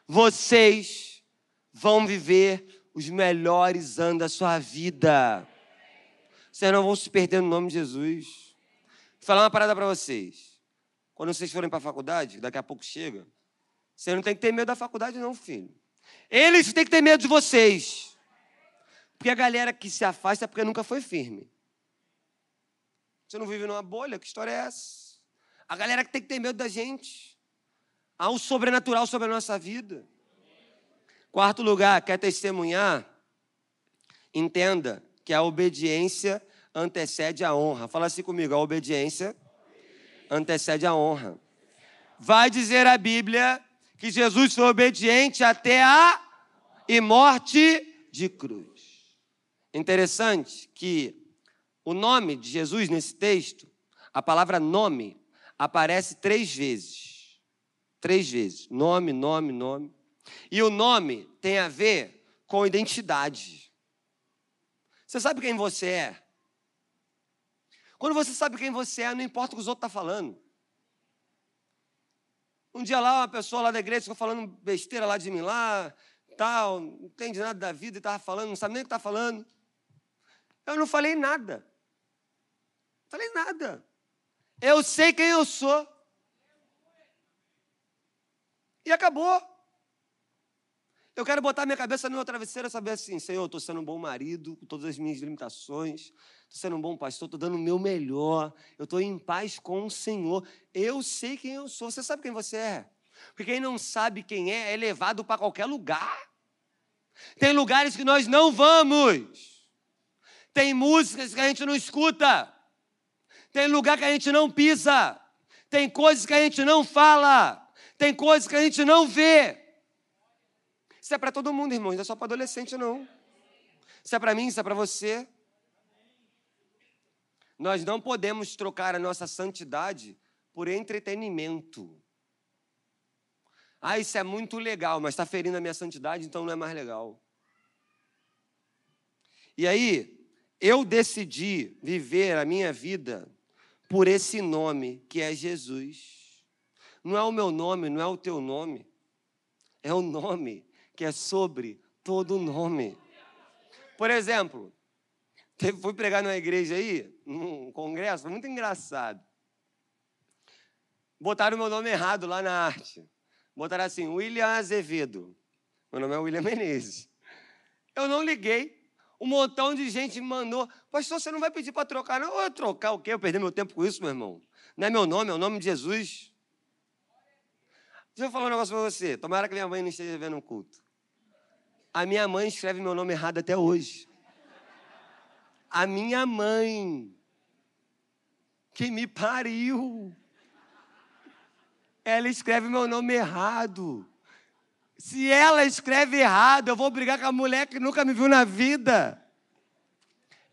Vocês vão viver os melhores anos da sua vida. Vocês não vão se perder no nome de Jesus. Vou falar uma parada para vocês. Quando vocês forem para a faculdade, daqui a pouco chega, você não tem que ter medo da faculdade, não, filho. Eles têm que ter medo de vocês. Porque a galera que se afasta é porque nunca foi firme. Você não vive numa bolha? Que história é essa? A galera que tem que ter medo da gente. Há um sobrenatural sobre a nossa vida. Quarto lugar, quer testemunhar? Entenda que a obediência antecede a honra. Fala assim comigo: a obediência antecede a honra. Vai dizer a Bíblia que Jesus foi obediente até a e morte de cruz. Interessante que o nome de Jesus nesse texto, a palavra nome, aparece três vezes. Três vezes. Nome, nome, nome. E o nome tem a ver com identidade. Você sabe quem você é? Quando você sabe quem você é, não importa o que os outros estão tá falando. Um dia lá, uma pessoa lá da igreja ficou falando besteira lá de mim lá, tal, não entende nada da vida e estava falando, não sabe nem o que está falando. Eu não falei nada. Não falei nada. Eu sei quem eu sou. E acabou. Eu quero botar minha cabeça no meu travesseiro e saber assim, Senhor, eu estou sendo um bom marido, com todas as minhas limitações, estou sendo um bom pastor, estou dando o meu melhor, eu estou em paz com o Senhor. Eu sei quem eu sou. Você sabe quem você é? Porque quem não sabe quem é, é levado para qualquer lugar. Tem lugares que nós não vamos. Tem músicas que a gente não escuta. Tem lugar que a gente não pisa. Tem coisas que a gente não fala. Tem coisas que a gente não vê. Isso é para todo mundo, irmãos, não é só para adolescente, não. Isso é para mim, isso é para você. Nós não podemos trocar a nossa santidade por entretenimento. Ah, isso é muito legal, mas está ferindo a minha santidade, então não é mais legal. E aí, eu decidi viver a minha vida por esse nome que é Jesus. Não é o meu nome, não é o teu nome. É o nome que é sobre todo nome. Por exemplo, fui pregar numa igreja aí, num congresso, muito engraçado. Botaram meu nome errado lá na arte. Botaram assim, William Azevedo. Meu nome é William Menezes. Eu não liguei. Um montão de gente me mandou. Pastor, você não vai pedir para trocar, não? Eu trocar o quê? Eu perdi meu tempo com isso, meu irmão. Não é meu nome, é o nome de Jesus. Deixa eu falar um negócio para você. Tomara que minha mãe não esteja vendo um culto. A minha mãe escreve meu nome errado até hoje. A minha mãe, que me pariu, ela escreve meu nome errado. Se ela escreve errado, eu vou brigar com a mulher que nunca me viu na vida.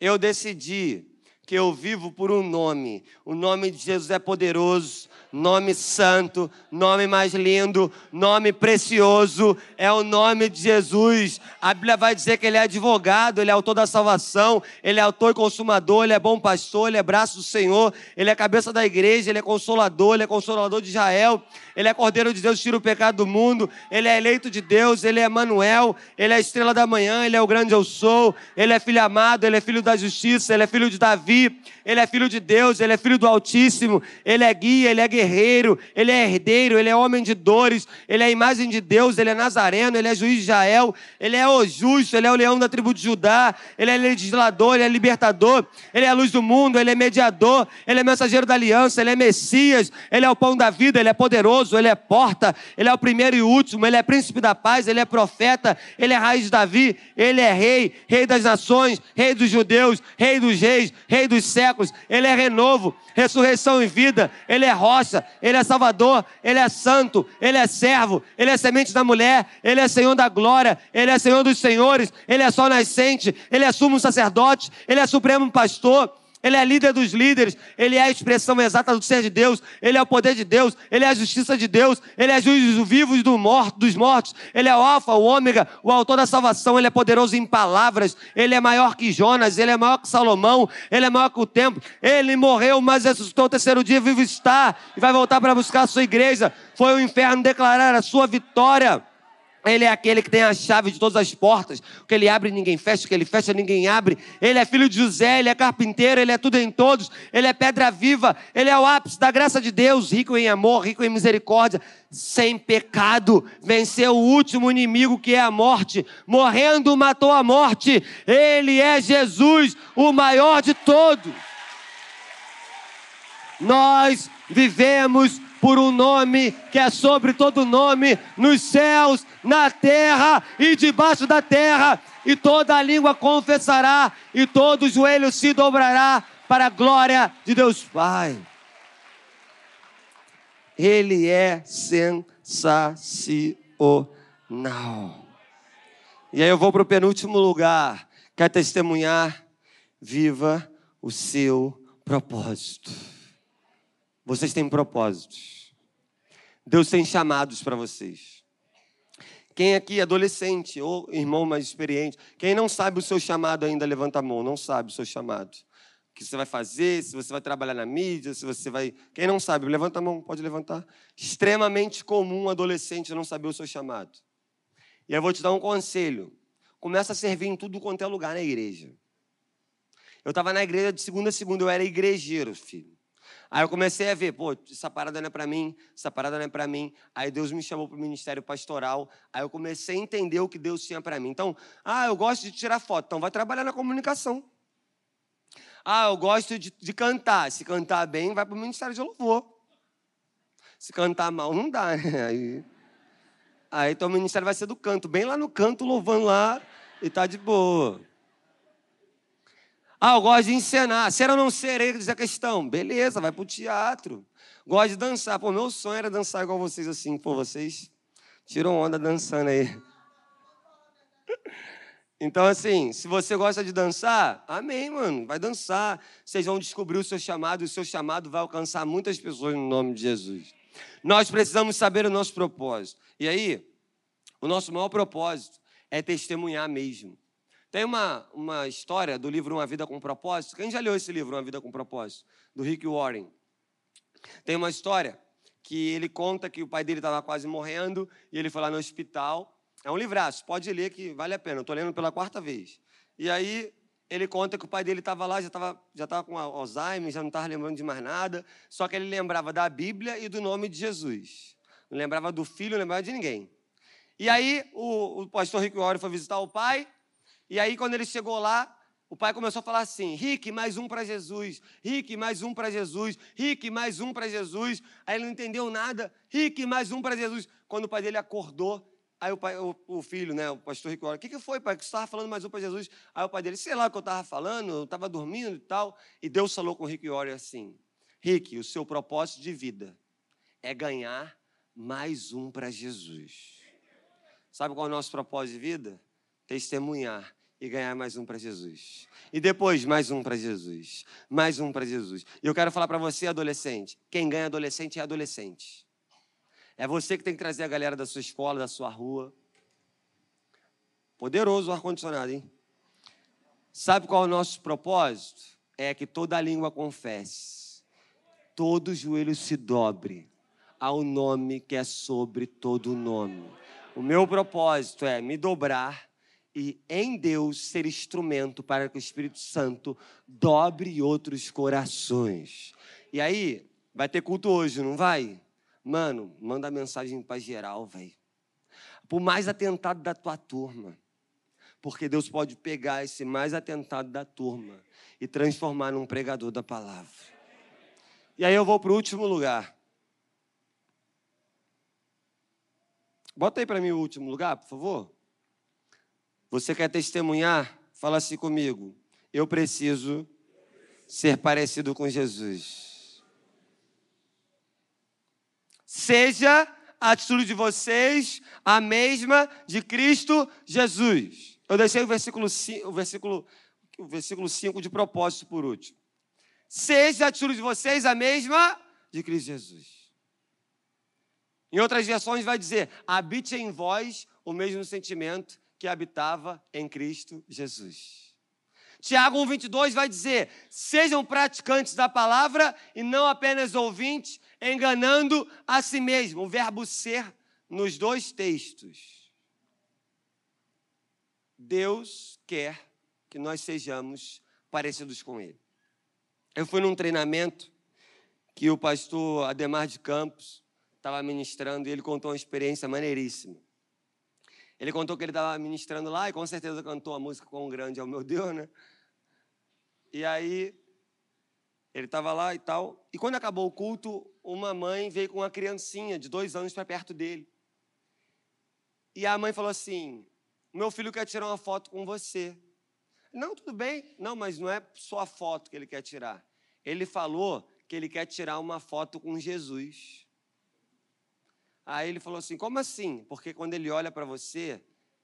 Eu decidi que eu vivo por um nome. O nome de Jesus é poderoso, nome santo, nome mais lindo, nome precioso, é o nome de Jesus. A Bíblia vai dizer que ele é advogado, ele é autor da salvação, ele é autor e consumador, ele é bom pastor, ele é braço do Senhor, ele é cabeça da igreja, ele é consolador, ele é consolador de Israel, ele é cordeiro de Deus, tira o pecado do mundo, ele é eleito de Deus, ele é Manuel, ele é estrela da manhã, ele é o grande eu sou, ele é filho amado, ele é filho da justiça, ele é filho de Davi, ele é filho de Deus, ele é filho do Altíssimo, ele é guia, ele é guerreiro ele é herdeiro, ele é homem de dores, ele é a imagem de Deus, ele é nazareno, ele é juiz de Israel, ele é o justo, ele é o leão da tribo de Judá, ele é legislador, ele é libertador, ele é a luz do mundo, ele é mediador, ele é mensageiro da aliança, ele é Messias, ele é o pão da vida, ele é poderoso, ele é porta, ele é o primeiro e último, ele é príncipe da paz, ele é profeta, ele é raiz de Davi, ele é rei, rei das nações, rei dos judeus, rei dos reis, rei dos séculos, ele é renovo, ressurreição e vida, ele é rocha, ele é salvador, ele é santo, ele é servo, ele é semente da mulher, ele é senhor da glória, ele é senhor dos senhores, ele é só nascente, ele é sumo sacerdote, ele é supremo pastor, Ele é líder dos líderes, ele é a expressão exata do ser de Deus, ele é o poder de Deus, ele é a justiça de Deus, ele é juiz dos vivos do morto, dos mortos, ele é o alfa, o ômega, o autor da salvação, ele é poderoso em palavras, ele é maior que Jonas, ele é maior que Salomão, ele é maior que o templo, ele morreu, mas ressuscitou o terceiro dia, vivo está, e vai voltar para buscar a sua igreja. Foi o inferno declarar a sua vitória. Ele é aquele que tem a chave de todas as portas. O que ele abre, ninguém fecha. O que ele fecha, ninguém abre. Ele é filho de José, ele é carpinteiro, ele é tudo em todos. Ele é pedra viva. Ele é o ápice da graça de Deus, rico em amor, rico em misericórdia, sem pecado. Venceu o último inimigo que é a morte. Morrendo, matou a morte. Ele é Jesus, o maior de todos. Nós vivemos por um nome que é sobre todo nome, nos céus, na terra e debaixo da terra, e toda a língua confessará, e todo joelho se dobrará para a glória de Deus Pai. Ele é sensacional. E aí eu vou para o penúltimo lugar. Quer testemunhar? Viva o seu propósito. Vocês têm propósitos. Deus tem chamados para vocês. Quem aqui é adolescente ou irmão mais experiente, quem não sabe o seu chamado ainda, levanta a mão, não sabe o seu chamado. O que você vai fazer, se você vai trabalhar na mídia, se você vai. Quem não sabe, levanta a mão, pode levantar. Extremamente comum um adolescente não saber o seu chamado. E eu vou te dar um conselho. Começa a servir em tudo quanto é lugar na igreja. Eu estava na igreja de segunda a segunda, eu era igrejeiro, filho. Aí eu comecei a ver, pô, essa parada não é para mim, essa parada não é para mim. Aí Deus me chamou para o ministério pastoral. Aí eu comecei a entender o que Deus tinha para mim. Então, ah, eu gosto de tirar foto, então vai trabalhar na comunicação. Ah, eu gosto de, de cantar. Se cantar bem, vai para o ministério de louvor. Se cantar mal, não dá, né? Aí, aí então o ministério vai ser do canto, bem lá no canto, louvando lá, e tá de boa. Ah, eu gosto de encenar. Ser ou não ser, diz a questão. Beleza, vai pro teatro. Gosto de dançar. Pô, meu sonho era dançar igual vocês assim. Pô, vocês tiram onda dançando aí. Então, assim, se você gosta de dançar, amém, mano. Vai dançar. Vocês vão descobrir o seu chamado e o seu chamado vai alcançar muitas pessoas no nome de Jesus. Nós precisamos saber o nosso propósito. E aí, o nosso maior propósito é testemunhar mesmo. Tem uma, uma história do livro Uma Vida com Propósito. Quem já leu esse livro, Uma Vida com Propósito? Do Rick Warren. Tem uma história que ele conta que o pai dele estava quase morrendo e ele foi lá no hospital. É um livraço, pode ler que vale a pena. Eu estou lendo pela quarta vez. E aí ele conta que o pai dele estava lá, já estava já tava com Alzheimer, já não estava lembrando de mais nada. Só que ele lembrava da Bíblia e do nome de Jesus. Não lembrava do filho, não lembrava de ninguém. E aí o, o pastor Rick Warren foi visitar o pai e aí, quando ele chegou lá, o pai começou a falar assim: Rick, mais um para Jesus. Rick, mais um para Jesus. Rick, mais um para Jesus. Aí ele não entendeu nada. Rick, mais um para Jesus. Quando o pai dele acordou, aí o, pai, o, o filho, né, o pastor Rick, o que, que foi, pai? Que você estava falando mais um para Jesus? Aí o pai dele, sei lá o que eu estava falando, eu estava dormindo e tal. E Deus falou com o Rick Warren assim: Rick, o seu propósito de vida é ganhar mais um para Jesus. Sabe qual é o nosso propósito de vida? Testemunhar e ganhar mais um para Jesus. E depois, mais um para Jesus. Mais um para Jesus. E eu quero falar para você, adolescente: quem ganha adolescente é adolescente. É você que tem que trazer a galera da sua escola, da sua rua. Poderoso o ar-condicionado, hein? Sabe qual é o nosso propósito? É que toda língua confesse, todo joelho se dobre ao nome que é sobre todo nome. O meu propósito é me dobrar e em Deus ser instrumento para que o Espírito Santo dobre outros corações. E aí, vai ter culto hoje, não vai? Mano, manda mensagem para geral, velho. Por mais atentado da tua turma. Porque Deus pode pegar esse mais atentado da turma e transformar num pregador da palavra. E aí eu vou para o último lugar. Bota aí para mim o último lugar, por favor. Você quer testemunhar? Fala assim comigo. Eu preciso ser parecido com Jesus. Seja a atitude de vocês a mesma de Cristo Jesus. Eu deixei o versículo 5, o versículo, o versículo 5 de propósito por último. seja a atitude de vocês a mesma de Cristo Jesus. Em outras versões vai dizer: habite em vós o mesmo sentimento que habitava em Cristo Jesus. Tiago 1,22 vai dizer: sejam praticantes da palavra e não apenas ouvintes, enganando a si mesmo. O verbo ser nos dois textos. Deus quer que nós sejamos parecidos com Ele. Eu fui num treinamento que o pastor Ademar de Campos estava ministrando e ele contou uma experiência maneiríssima. Ele contou que ele estava ministrando lá e com certeza cantou a música Quão Grande é o Meu Deus, né? E aí, ele estava lá e tal. E quando acabou o culto, uma mãe veio com uma criancinha de dois anos para perto dele. E a mãe falou assim: Meu filho quer tirar uma foto com você. Não, tudo bem. Não, mas não é só a foto que ele quer tirar. Ele falou que ele quer tirar uma foto com Jesus. Aí ele falou assim: Como assim? Porque quando ele olha para você,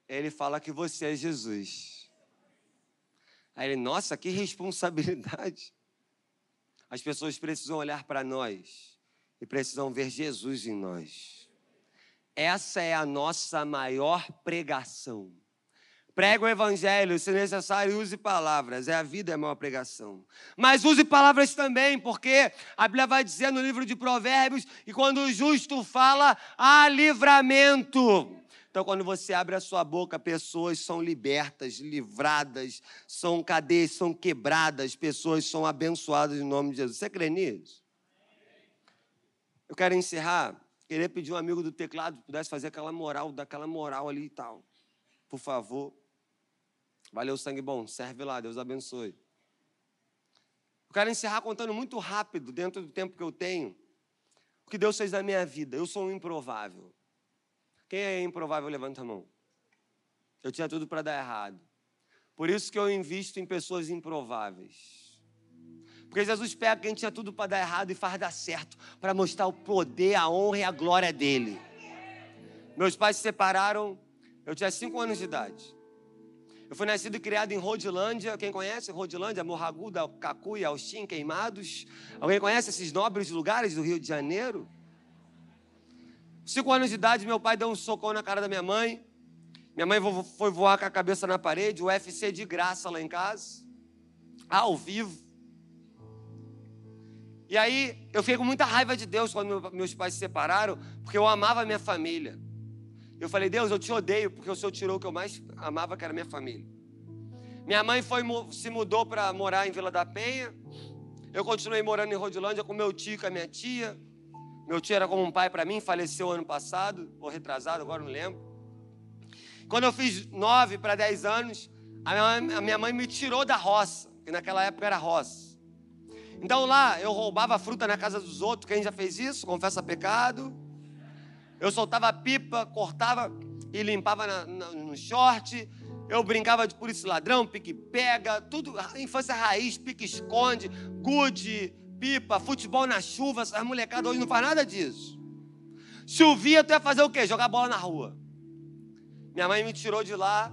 ele fala que você é Jesus. Aí ele, nossa, que responsabilidade. As pessoas precisam olhar para nós e precisam ver Jesus em nós. Essa é a nossa maior pregação. Prega o evangelho, se necessário, use palavras. É a vida, é a maior pregação. Mas use palavras também, porque a Bíblia vai dizer no livro de Provérbios que quando o justo fala, há livramento. Então, quando você abre a sua boca, pessoas são libertas, livradas, são cadeias, são quebradas, pessoas são abençoadas em nome de Jesus. Você crê nisso? Eu quero encerrar. Queria pedir um amigo do teclado que pudesse fazer aquela moral, daquela moral ali e tal. Por favor. Valeu, sangue bom. Serve lá, Deus abençoe. Eu quero encerrar contando muito rápido, dentro do tempo que eu tenho, o que Deus fez na minha vida. Eu sou um improvável. Quem é improvável, levanta a mão. Eu tinha tudo para dar errado. Por isso que eu invisto em pessoas improváveis. Porque Jesus pega quem tinha tudo para dar errado e faz dar certo, para mostrar o poder, a honra e a glória dele. Meus pais se separaram, eu tinha cinco anos de idade. Eu fui nascido e criado em Rodilândia. Quem conhece Rodilândia? Morraguda, Cacu e Austin, Queimados. Alguém conhece esses nobres lugares do Rio de Janeiro? Cinco anos de idade, meu pai deu um socão na cara da minha mãe. Minha mãe foi voar com a cabeça na parede, o UFC de graça lá em casa, ao vivo. E aí eu fiquei com muita raiva de Deus quando meus pais se separaram, porque eu amava a minha família. Eu falei, Deus, eu te odeio porque o Senhor tirou o que eu mais amava, que era minha família. Minha mãe foi, se mudou para morar em Vila da Penha. Eu continuei morando em Rodilândia com meu tio e com a minha tia. Meu tio era como um pai para mim, faleceu ano passado, ou retrasado, agora não lembro. Quando eu fiz nove para dez anos, a minha, mãe, a minha mãe me tirou da roça, que naquela época era roça. Então lá eu roubava fruta na casa dos outros. Quem já fez isso? Confessa pecado. Eu soltava pipa, cortava e limpava na, na, no short. Eu brincava de polícia ladrão, pique-pega, tudo, infância raiz, pique-esconde, gude, pipa, futebol na chuva. Essas molecadas hoje não faz nada disso. Chovia, tu ia fazer o quê? Jogar bola na rua. Minha mãe me tirou de lá,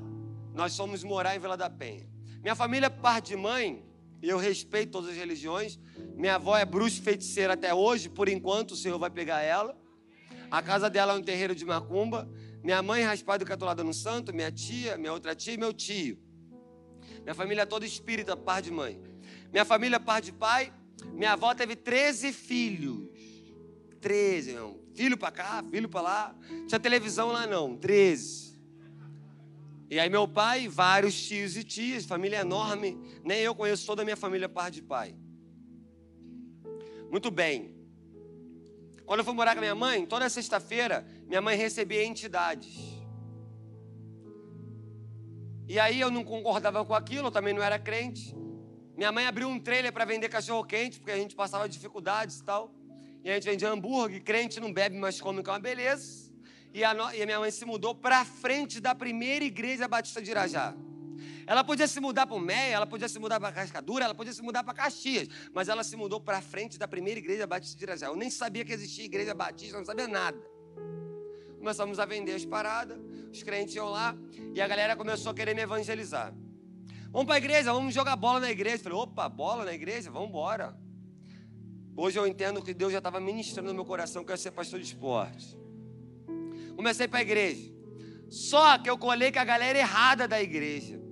nós fomos morar em Vila da Penha. Minha família, parte de mãe, eu respeito todas as religiões. Minha avó é bruxa feiticeira até hoje, por enquanto o Senhor vai pegar ela. A casa dela é um terreiro de macumba. Minha mãe raspada e catolada no santo, minha tia, minha outra tia e meu tio. Minha família é toda espírita, par de mãe. Minha família, par de pai. Minha avó teve 13 filhos. 13, não. Filho para cá, filho para lá. Tinha televisão lá não, 13. E aí meu pai, vários tios e tias, família enorme. Nem eu conheço toda a minha família par de pai. Muito bem. Quando eu fui morar com minha mãe, toda sexta-feira, minha mãe recebia entidades. E aí eu não concordava com aquilo, eu também não era crente. Minha mãe abriu um trailer para vender cachorro quente, porque a gente passava dificuldades e tal. E a gente vendia hambúrguer, crente não bebe, mas come, que é uma beleza. E a, no... e a minha mãe se mudou para frente da primeira igreja batista de Irajá. Ela podia se mudar para o Meia, ela podia se mudar para Cascadura, ela podia se mudar para Caxias, mas ela se mudou para frente da primeira igreja batista de Irajá. Eu nem sabia que existia igreja batista, não sabia nada. Começamos a vender as paradas, os crentes iam lá e a galera começou a querer me evangelizar. Vamos para a igreja, vamos jogar bola na igreja. Falei, opa, bola na igreja? Vamos embora. Hoje eu entendo que Deus já estava ministrando no meu coração que eu ia ser pastor de esporte. Comecei para a igreja. Só que eu colei com a galera errada da igreja.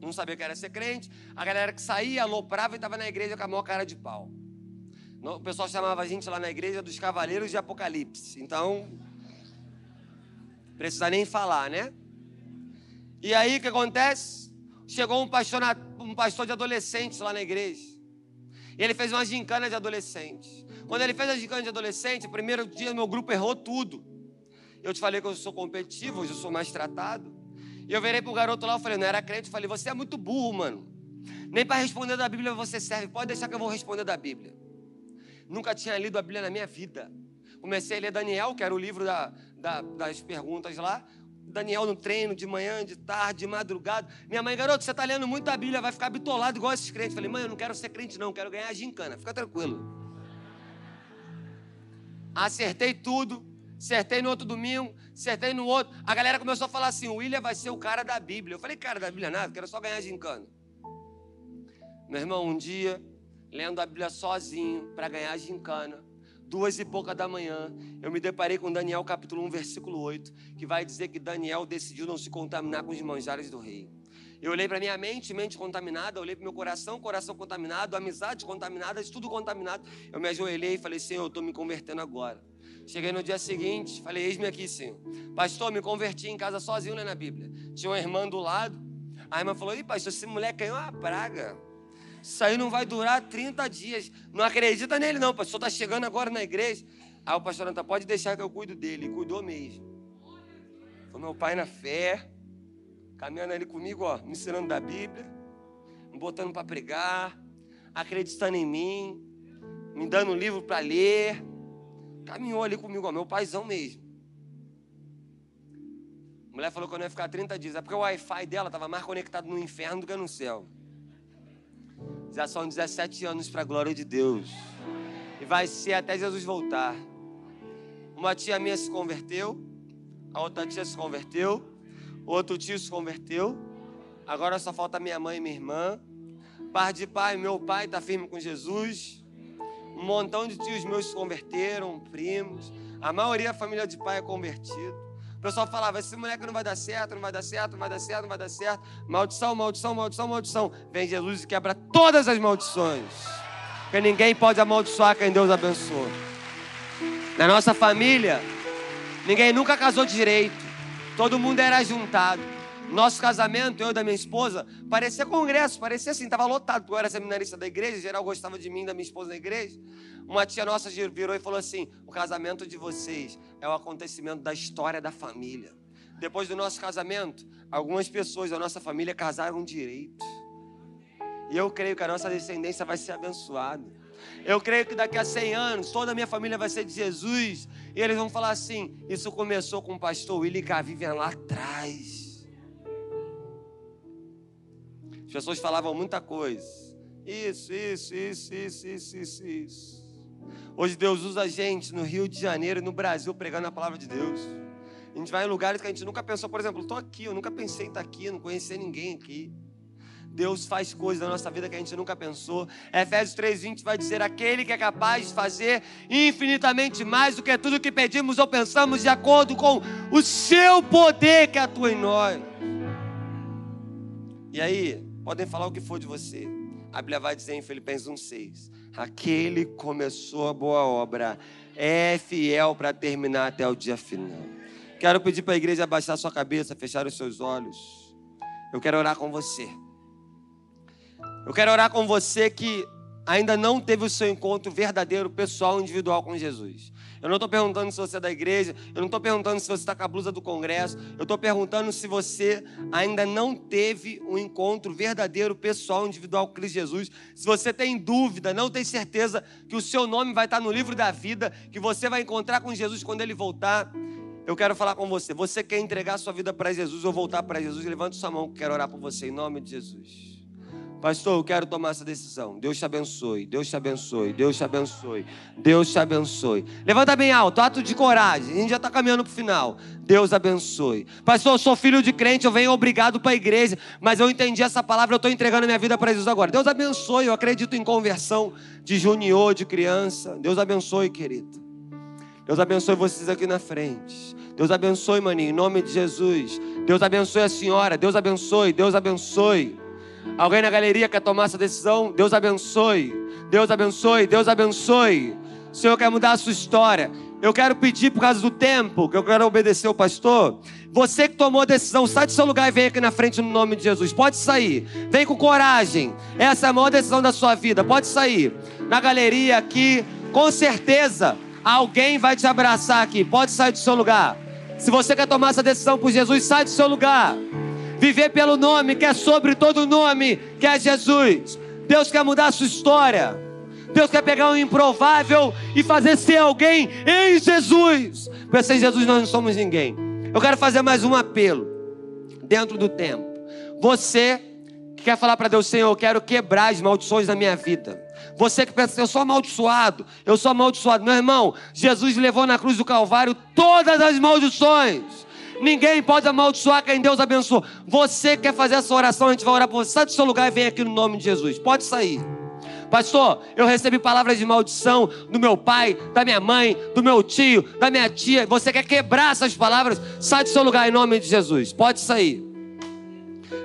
Não sabia que era ser crente. A galera que saía, aloprava e estava na igreja com a maior cara de pau. O pessoal chamava a gente lá na igreja dos Cavaleiros de Apocalipse. Então, precisa nem falar, né? E aí o que acontece? Chegou um pastor, um pastor de adolescentes lá na igreja. E ele fez uma gincana de adolescentes. Quando ele fez a gincana de adolescente, primeiro dia meu grupo errou tudo. Eu te falei que eu sou competitivo, hoje eu sou mais tratado. E eu virei pro garoto lá, eu falei, não era crente, eu falei, você é muito burro, mano. Nem para responder da Bíblia você serve. Pode deixar que eu vou responder da Bíblia. Nunca tinha lido a Bíblia na minha vida. Comecei a ler Daniel, que era o livro da, da, das perguntas lá. Daniel no treino, de manhã, de tarde, de madrugada. Minha mãe, garoto, você está lendo muito a Bíblia, vai ficar bitolado igual esses crentes. Falei, mãe, eu não quero ser crente, não, quero ganhar a gincana. Fica tranquilo. Acertei tudo, acertei no outro domingo, acertei no outro. A galera começou a falar assim: o William vai ser o cara da Bíblia. Eu falei, cara da Bíblia nada, quero só ganhar gincana. Meu irmão, um dia lendo a Bíblia sozinho para ganhar gincana. Duas e pouca da manhã, eu me deparei com Daniel capítulo 1, versículo 8, que vai dizer que Daniel decidiu não se contaminar com os manjares do rei. Eu olhei para minha mente, mente contaminada, olhei para meu coração, coração contaminado, amizade contaminada, tudo contaminado. Eu me ajoelhei e falei, Senhor, eu estou me convertendo agora. Cheguei no dia seguinte, falei, eis-me aqui, Senhor. Pastor, me converti em casa sozinho, lendo a Bíblia. Tinha uma irmã do lado. A irmã falou, Ih, pastor, esse moleque caiu uma praga. Isso aí não vai durar 30 dias. Não acredita nele, não. Pastor está chegando agora na igreja. Aí o pastor Anta, pode deixar que eu cuido dele. E cuidou mesmo. Foi meu pai na fé, caminhando ali comigo, ó, me ensinando da Bíblia, me botando para pregar, acreditando em mim, me dando um livro para ler. Caminhou ali comigo, ó, meu paizão mesmo. A mulher falou que eu não ia ficar 30 dias. É porque o Wi-Fi dela estava mais conectado no inferno do que no céu. Já são 17 anos para a glória de Deus. E vai ser até Jesus voltar. Uma tia minha se converteu, a outra tia se converteu, outro tio se converteu. Agora só falta minha mãe e minha irmã. Par de pai, meu pai está firme com Jesus. Um montão de tios meus se converteram, primos. A maioria da família de pai é convertido. O pessoal falava: esse moleque não vai dar certo, não vai dar certo, não vai dar certo, não vai dar certo. Maldição, maldição, maldição, maldição. Vem Jesus e quebra todas as maldições. Porque ninguém pode amaldiçoar quem Deus abençoa. Na nossa família, ninguém nunca casou direito. Todo mundo era juntado. Nosso casamento, eu e da minha esposa, parecia congresso, parecia assim, estava lotado, porque eu era seminarista da igreja, geral gostava de mim, da minha esposa na igreja. Uma tia nossa virou e falou assim: o casamento de vocês é o acontecimento da história da família. Depois do nosso casamento, algumas pessoas da nossa família casaram direito. E eu creio que a nossa descendência vai ser abençoada. Eu creio que daqui a 100 anos toda a minha família vai ser de Jesus. E eles vão falar assim: Isso começou com o pastor Willy Cavivian lá atrás. As pessoas falavam muita coisa. Isso, isso, isso, isso, isso, isso, isso. Hoje Deus usa a gente no Rio de Janeiro e no Brasil pregando a palavra de Deus. A gente vai em lugares que a gente nunca pensou. Por exemplo, estou aqui, eu nunca pensei em estar aqui, não conhecer ninguém aqui. Deus faz coisas na nossa vida que a gente nunca pensou. Efésios 3:20 vai dizer: aquele que é capaz de fazer infinitamente mais do que tudo que pedimos ou pensamos, de acordo com o seu poder que atua em nós. E aí, Podem falar o que for de você. A Bíblia vai dizer em Filipenses 1,6: Aquele que começou a boa obra é fiel para terminar até o dia final. Quero pedir para a igreja abaixar sua cabeça, fechar os seus olhos. Eu quero orar com você. Eu quero orar com você que ainda não teve o seu encontro verdadeiro, pessoal, individual com Jesus. Eu não estou perguntando se você é da igreja, eu não estou perguntando se você está com a blusa do congresso, eu estou perguntando se você ainda não teve um encontro verdadeiro, pessoal, individual com Cristo Jesus. Se você tem dúvida, não tem certeza que o seu nome vai estar no livro da vida, que você vai encontrar com Jesus quando ele voltar. Eu quero falar com você. Você quer entregar sua vida para Jesus ou voltar para Jesus? Levante sua mão que quero orar por você em nome de Jesus. Pastor, eu quero tomar essa decisão. Deus te abençoe, Deus te abençoe, Deus te abençoe, Deus te abençoe. Levanta bem alto, ato de coragem. A gente já está caminhando para o final. Deus abençoe. Pastor, eu sou filho de crente, eu venho obrigado para a igreja, mas eu entendi essa palavra, eu estou entregando minha vida para Jesus agora. Deus abençoe, eu acredito em conversão de junior, de criança. Deus abençoe, querido. Deus abençoe vocês aqui na frente. Deus abençoe, maninho, em nome de Jesus. Deus abençoe a senhora. Deus abençoe, Deus abençoe. Alguém na galeria quer tomar essa decisão? Deus abençoe. Deus abençoe, Deus abençoe. O Senhor quer mudar a sua história. Eu quero pedir por causa do tempo, que eu quero obedecer o pastor. Você que tomou a decisão, sai do seu lugar e vem aqui na frente no nome de Jesus. Pode sair. Vem com coragem. Essa é a maior decisão da sua vida. Pode sair. Na galeria aqui, com certeza, alguém vai te abraçar aqui. Pode sair do seu lugar. Se você quer tomar essa decisão por Jesus, sai do seu lugar. Viver pelo nome que é sobre todo nome, que é Jesus. Deus quer mudar a sua história. Deus quer pegar um improvável e fazer ser alguém em Jesus. Porque sem Jesus nós não somos ninguém. Eu quero fazer mais um apelo dentro do tempo. Você que quer falar para Deus, Senhor, eu quero quebrar as maldições da minha vida. Você que pensa, eu sou amaldiçoado, eu sou amaldiçoado. Meu irmão, Jesus levou na cruz do Calvário todas as maldições. Ninguém pode amaldiçoar quem Deus abençoou. Você quer fazer essa oração, a gente vai orar por você. Sai do seu lugar e vem aqui no nome de Jesus. Pode sair. Pastor, eu recebi palavras de maldição do meu pai, da minha mãe, do meu tio, da minha tia. Você quer quebrar essas palavras? Sai do seu lugar em nome de Jesus. Pode sair.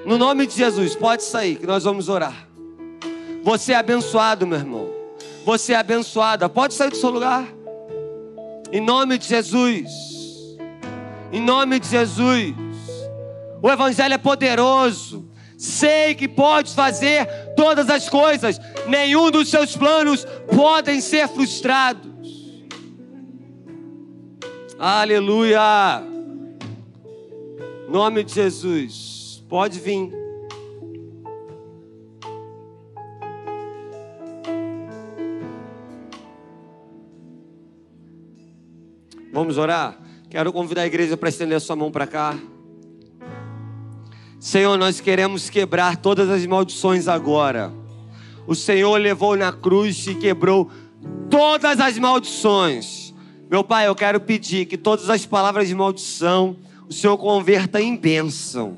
No nome de Jesus, pode sair, que nós vamos orar. Você é abençoado, meu irmão. Você é abençoada. Pode sair do seu lugar. Em nome de Jesus. Em nome de Jesus. O Evangelho é poderoso. Sei que pode fazer todas as coisas. Nenhum dos seus planos podem ser frustrados. Aleluia. Nome de Jesus. Pode vir. Vamos orar? Quero convidar a igreja para estender a sua mão para cá. Senhor, nós queremos quebrar todas as maldições agora. O Senhor levou na cruz e quebrou todas as maldições. Meu Pai, eu quero pedir que todas as palavras de maldição o Senhor converta em bênção.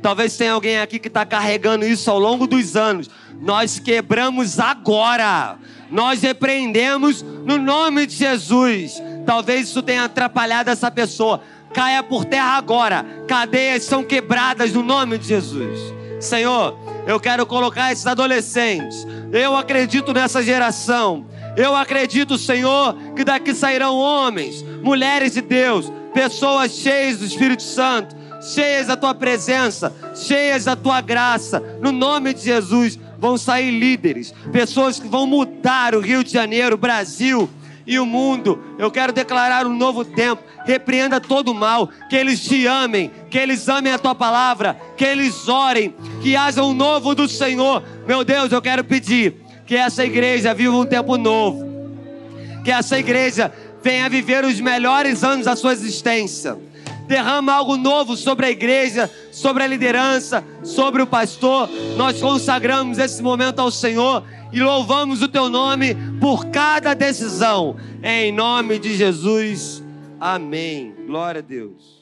Talvez tenha alguém aqui que está carregando isso ao longo dos anos. Nós quebramos agora. Nós repreendemos no nome de Jesus. Talvez isso tenha atrapalhado essa pessoa. Caia por terra agora. Cadeias são quebradas no nome de Jesus. Senhor, eu quero colocar esses adolescentes. Eu acredito nessa geração. Eu acredito, Senhor, que daqui sairão homens, mulheres de Deus, pessoas cheias do Espírito Santo, cheias da tua presença, cheias da tua graça. No nome de Jesus, vão sair líderes, pessoas que vão mudar o Rio de Janeiro, o Brasil e o mundo. Eu quero declarar um novo tempo. Repreenda todo o mal, que eles te amem, que eles amem a tua palavra, que eles orem, que haja um novo do Senhor. Meu Deus, eu quero pedir que essa igreja viva um tempo novo. Que essa igreja venha viver os melhores anos da sua existência. Derrama algo novo sobre a igreja, sobre a liderança, sobre o pastor. Nós consagramos esse momento ao Senhor e louvamos o teu nome por cada decisão. Em nome de Jesus. Amém. Glória a Deus.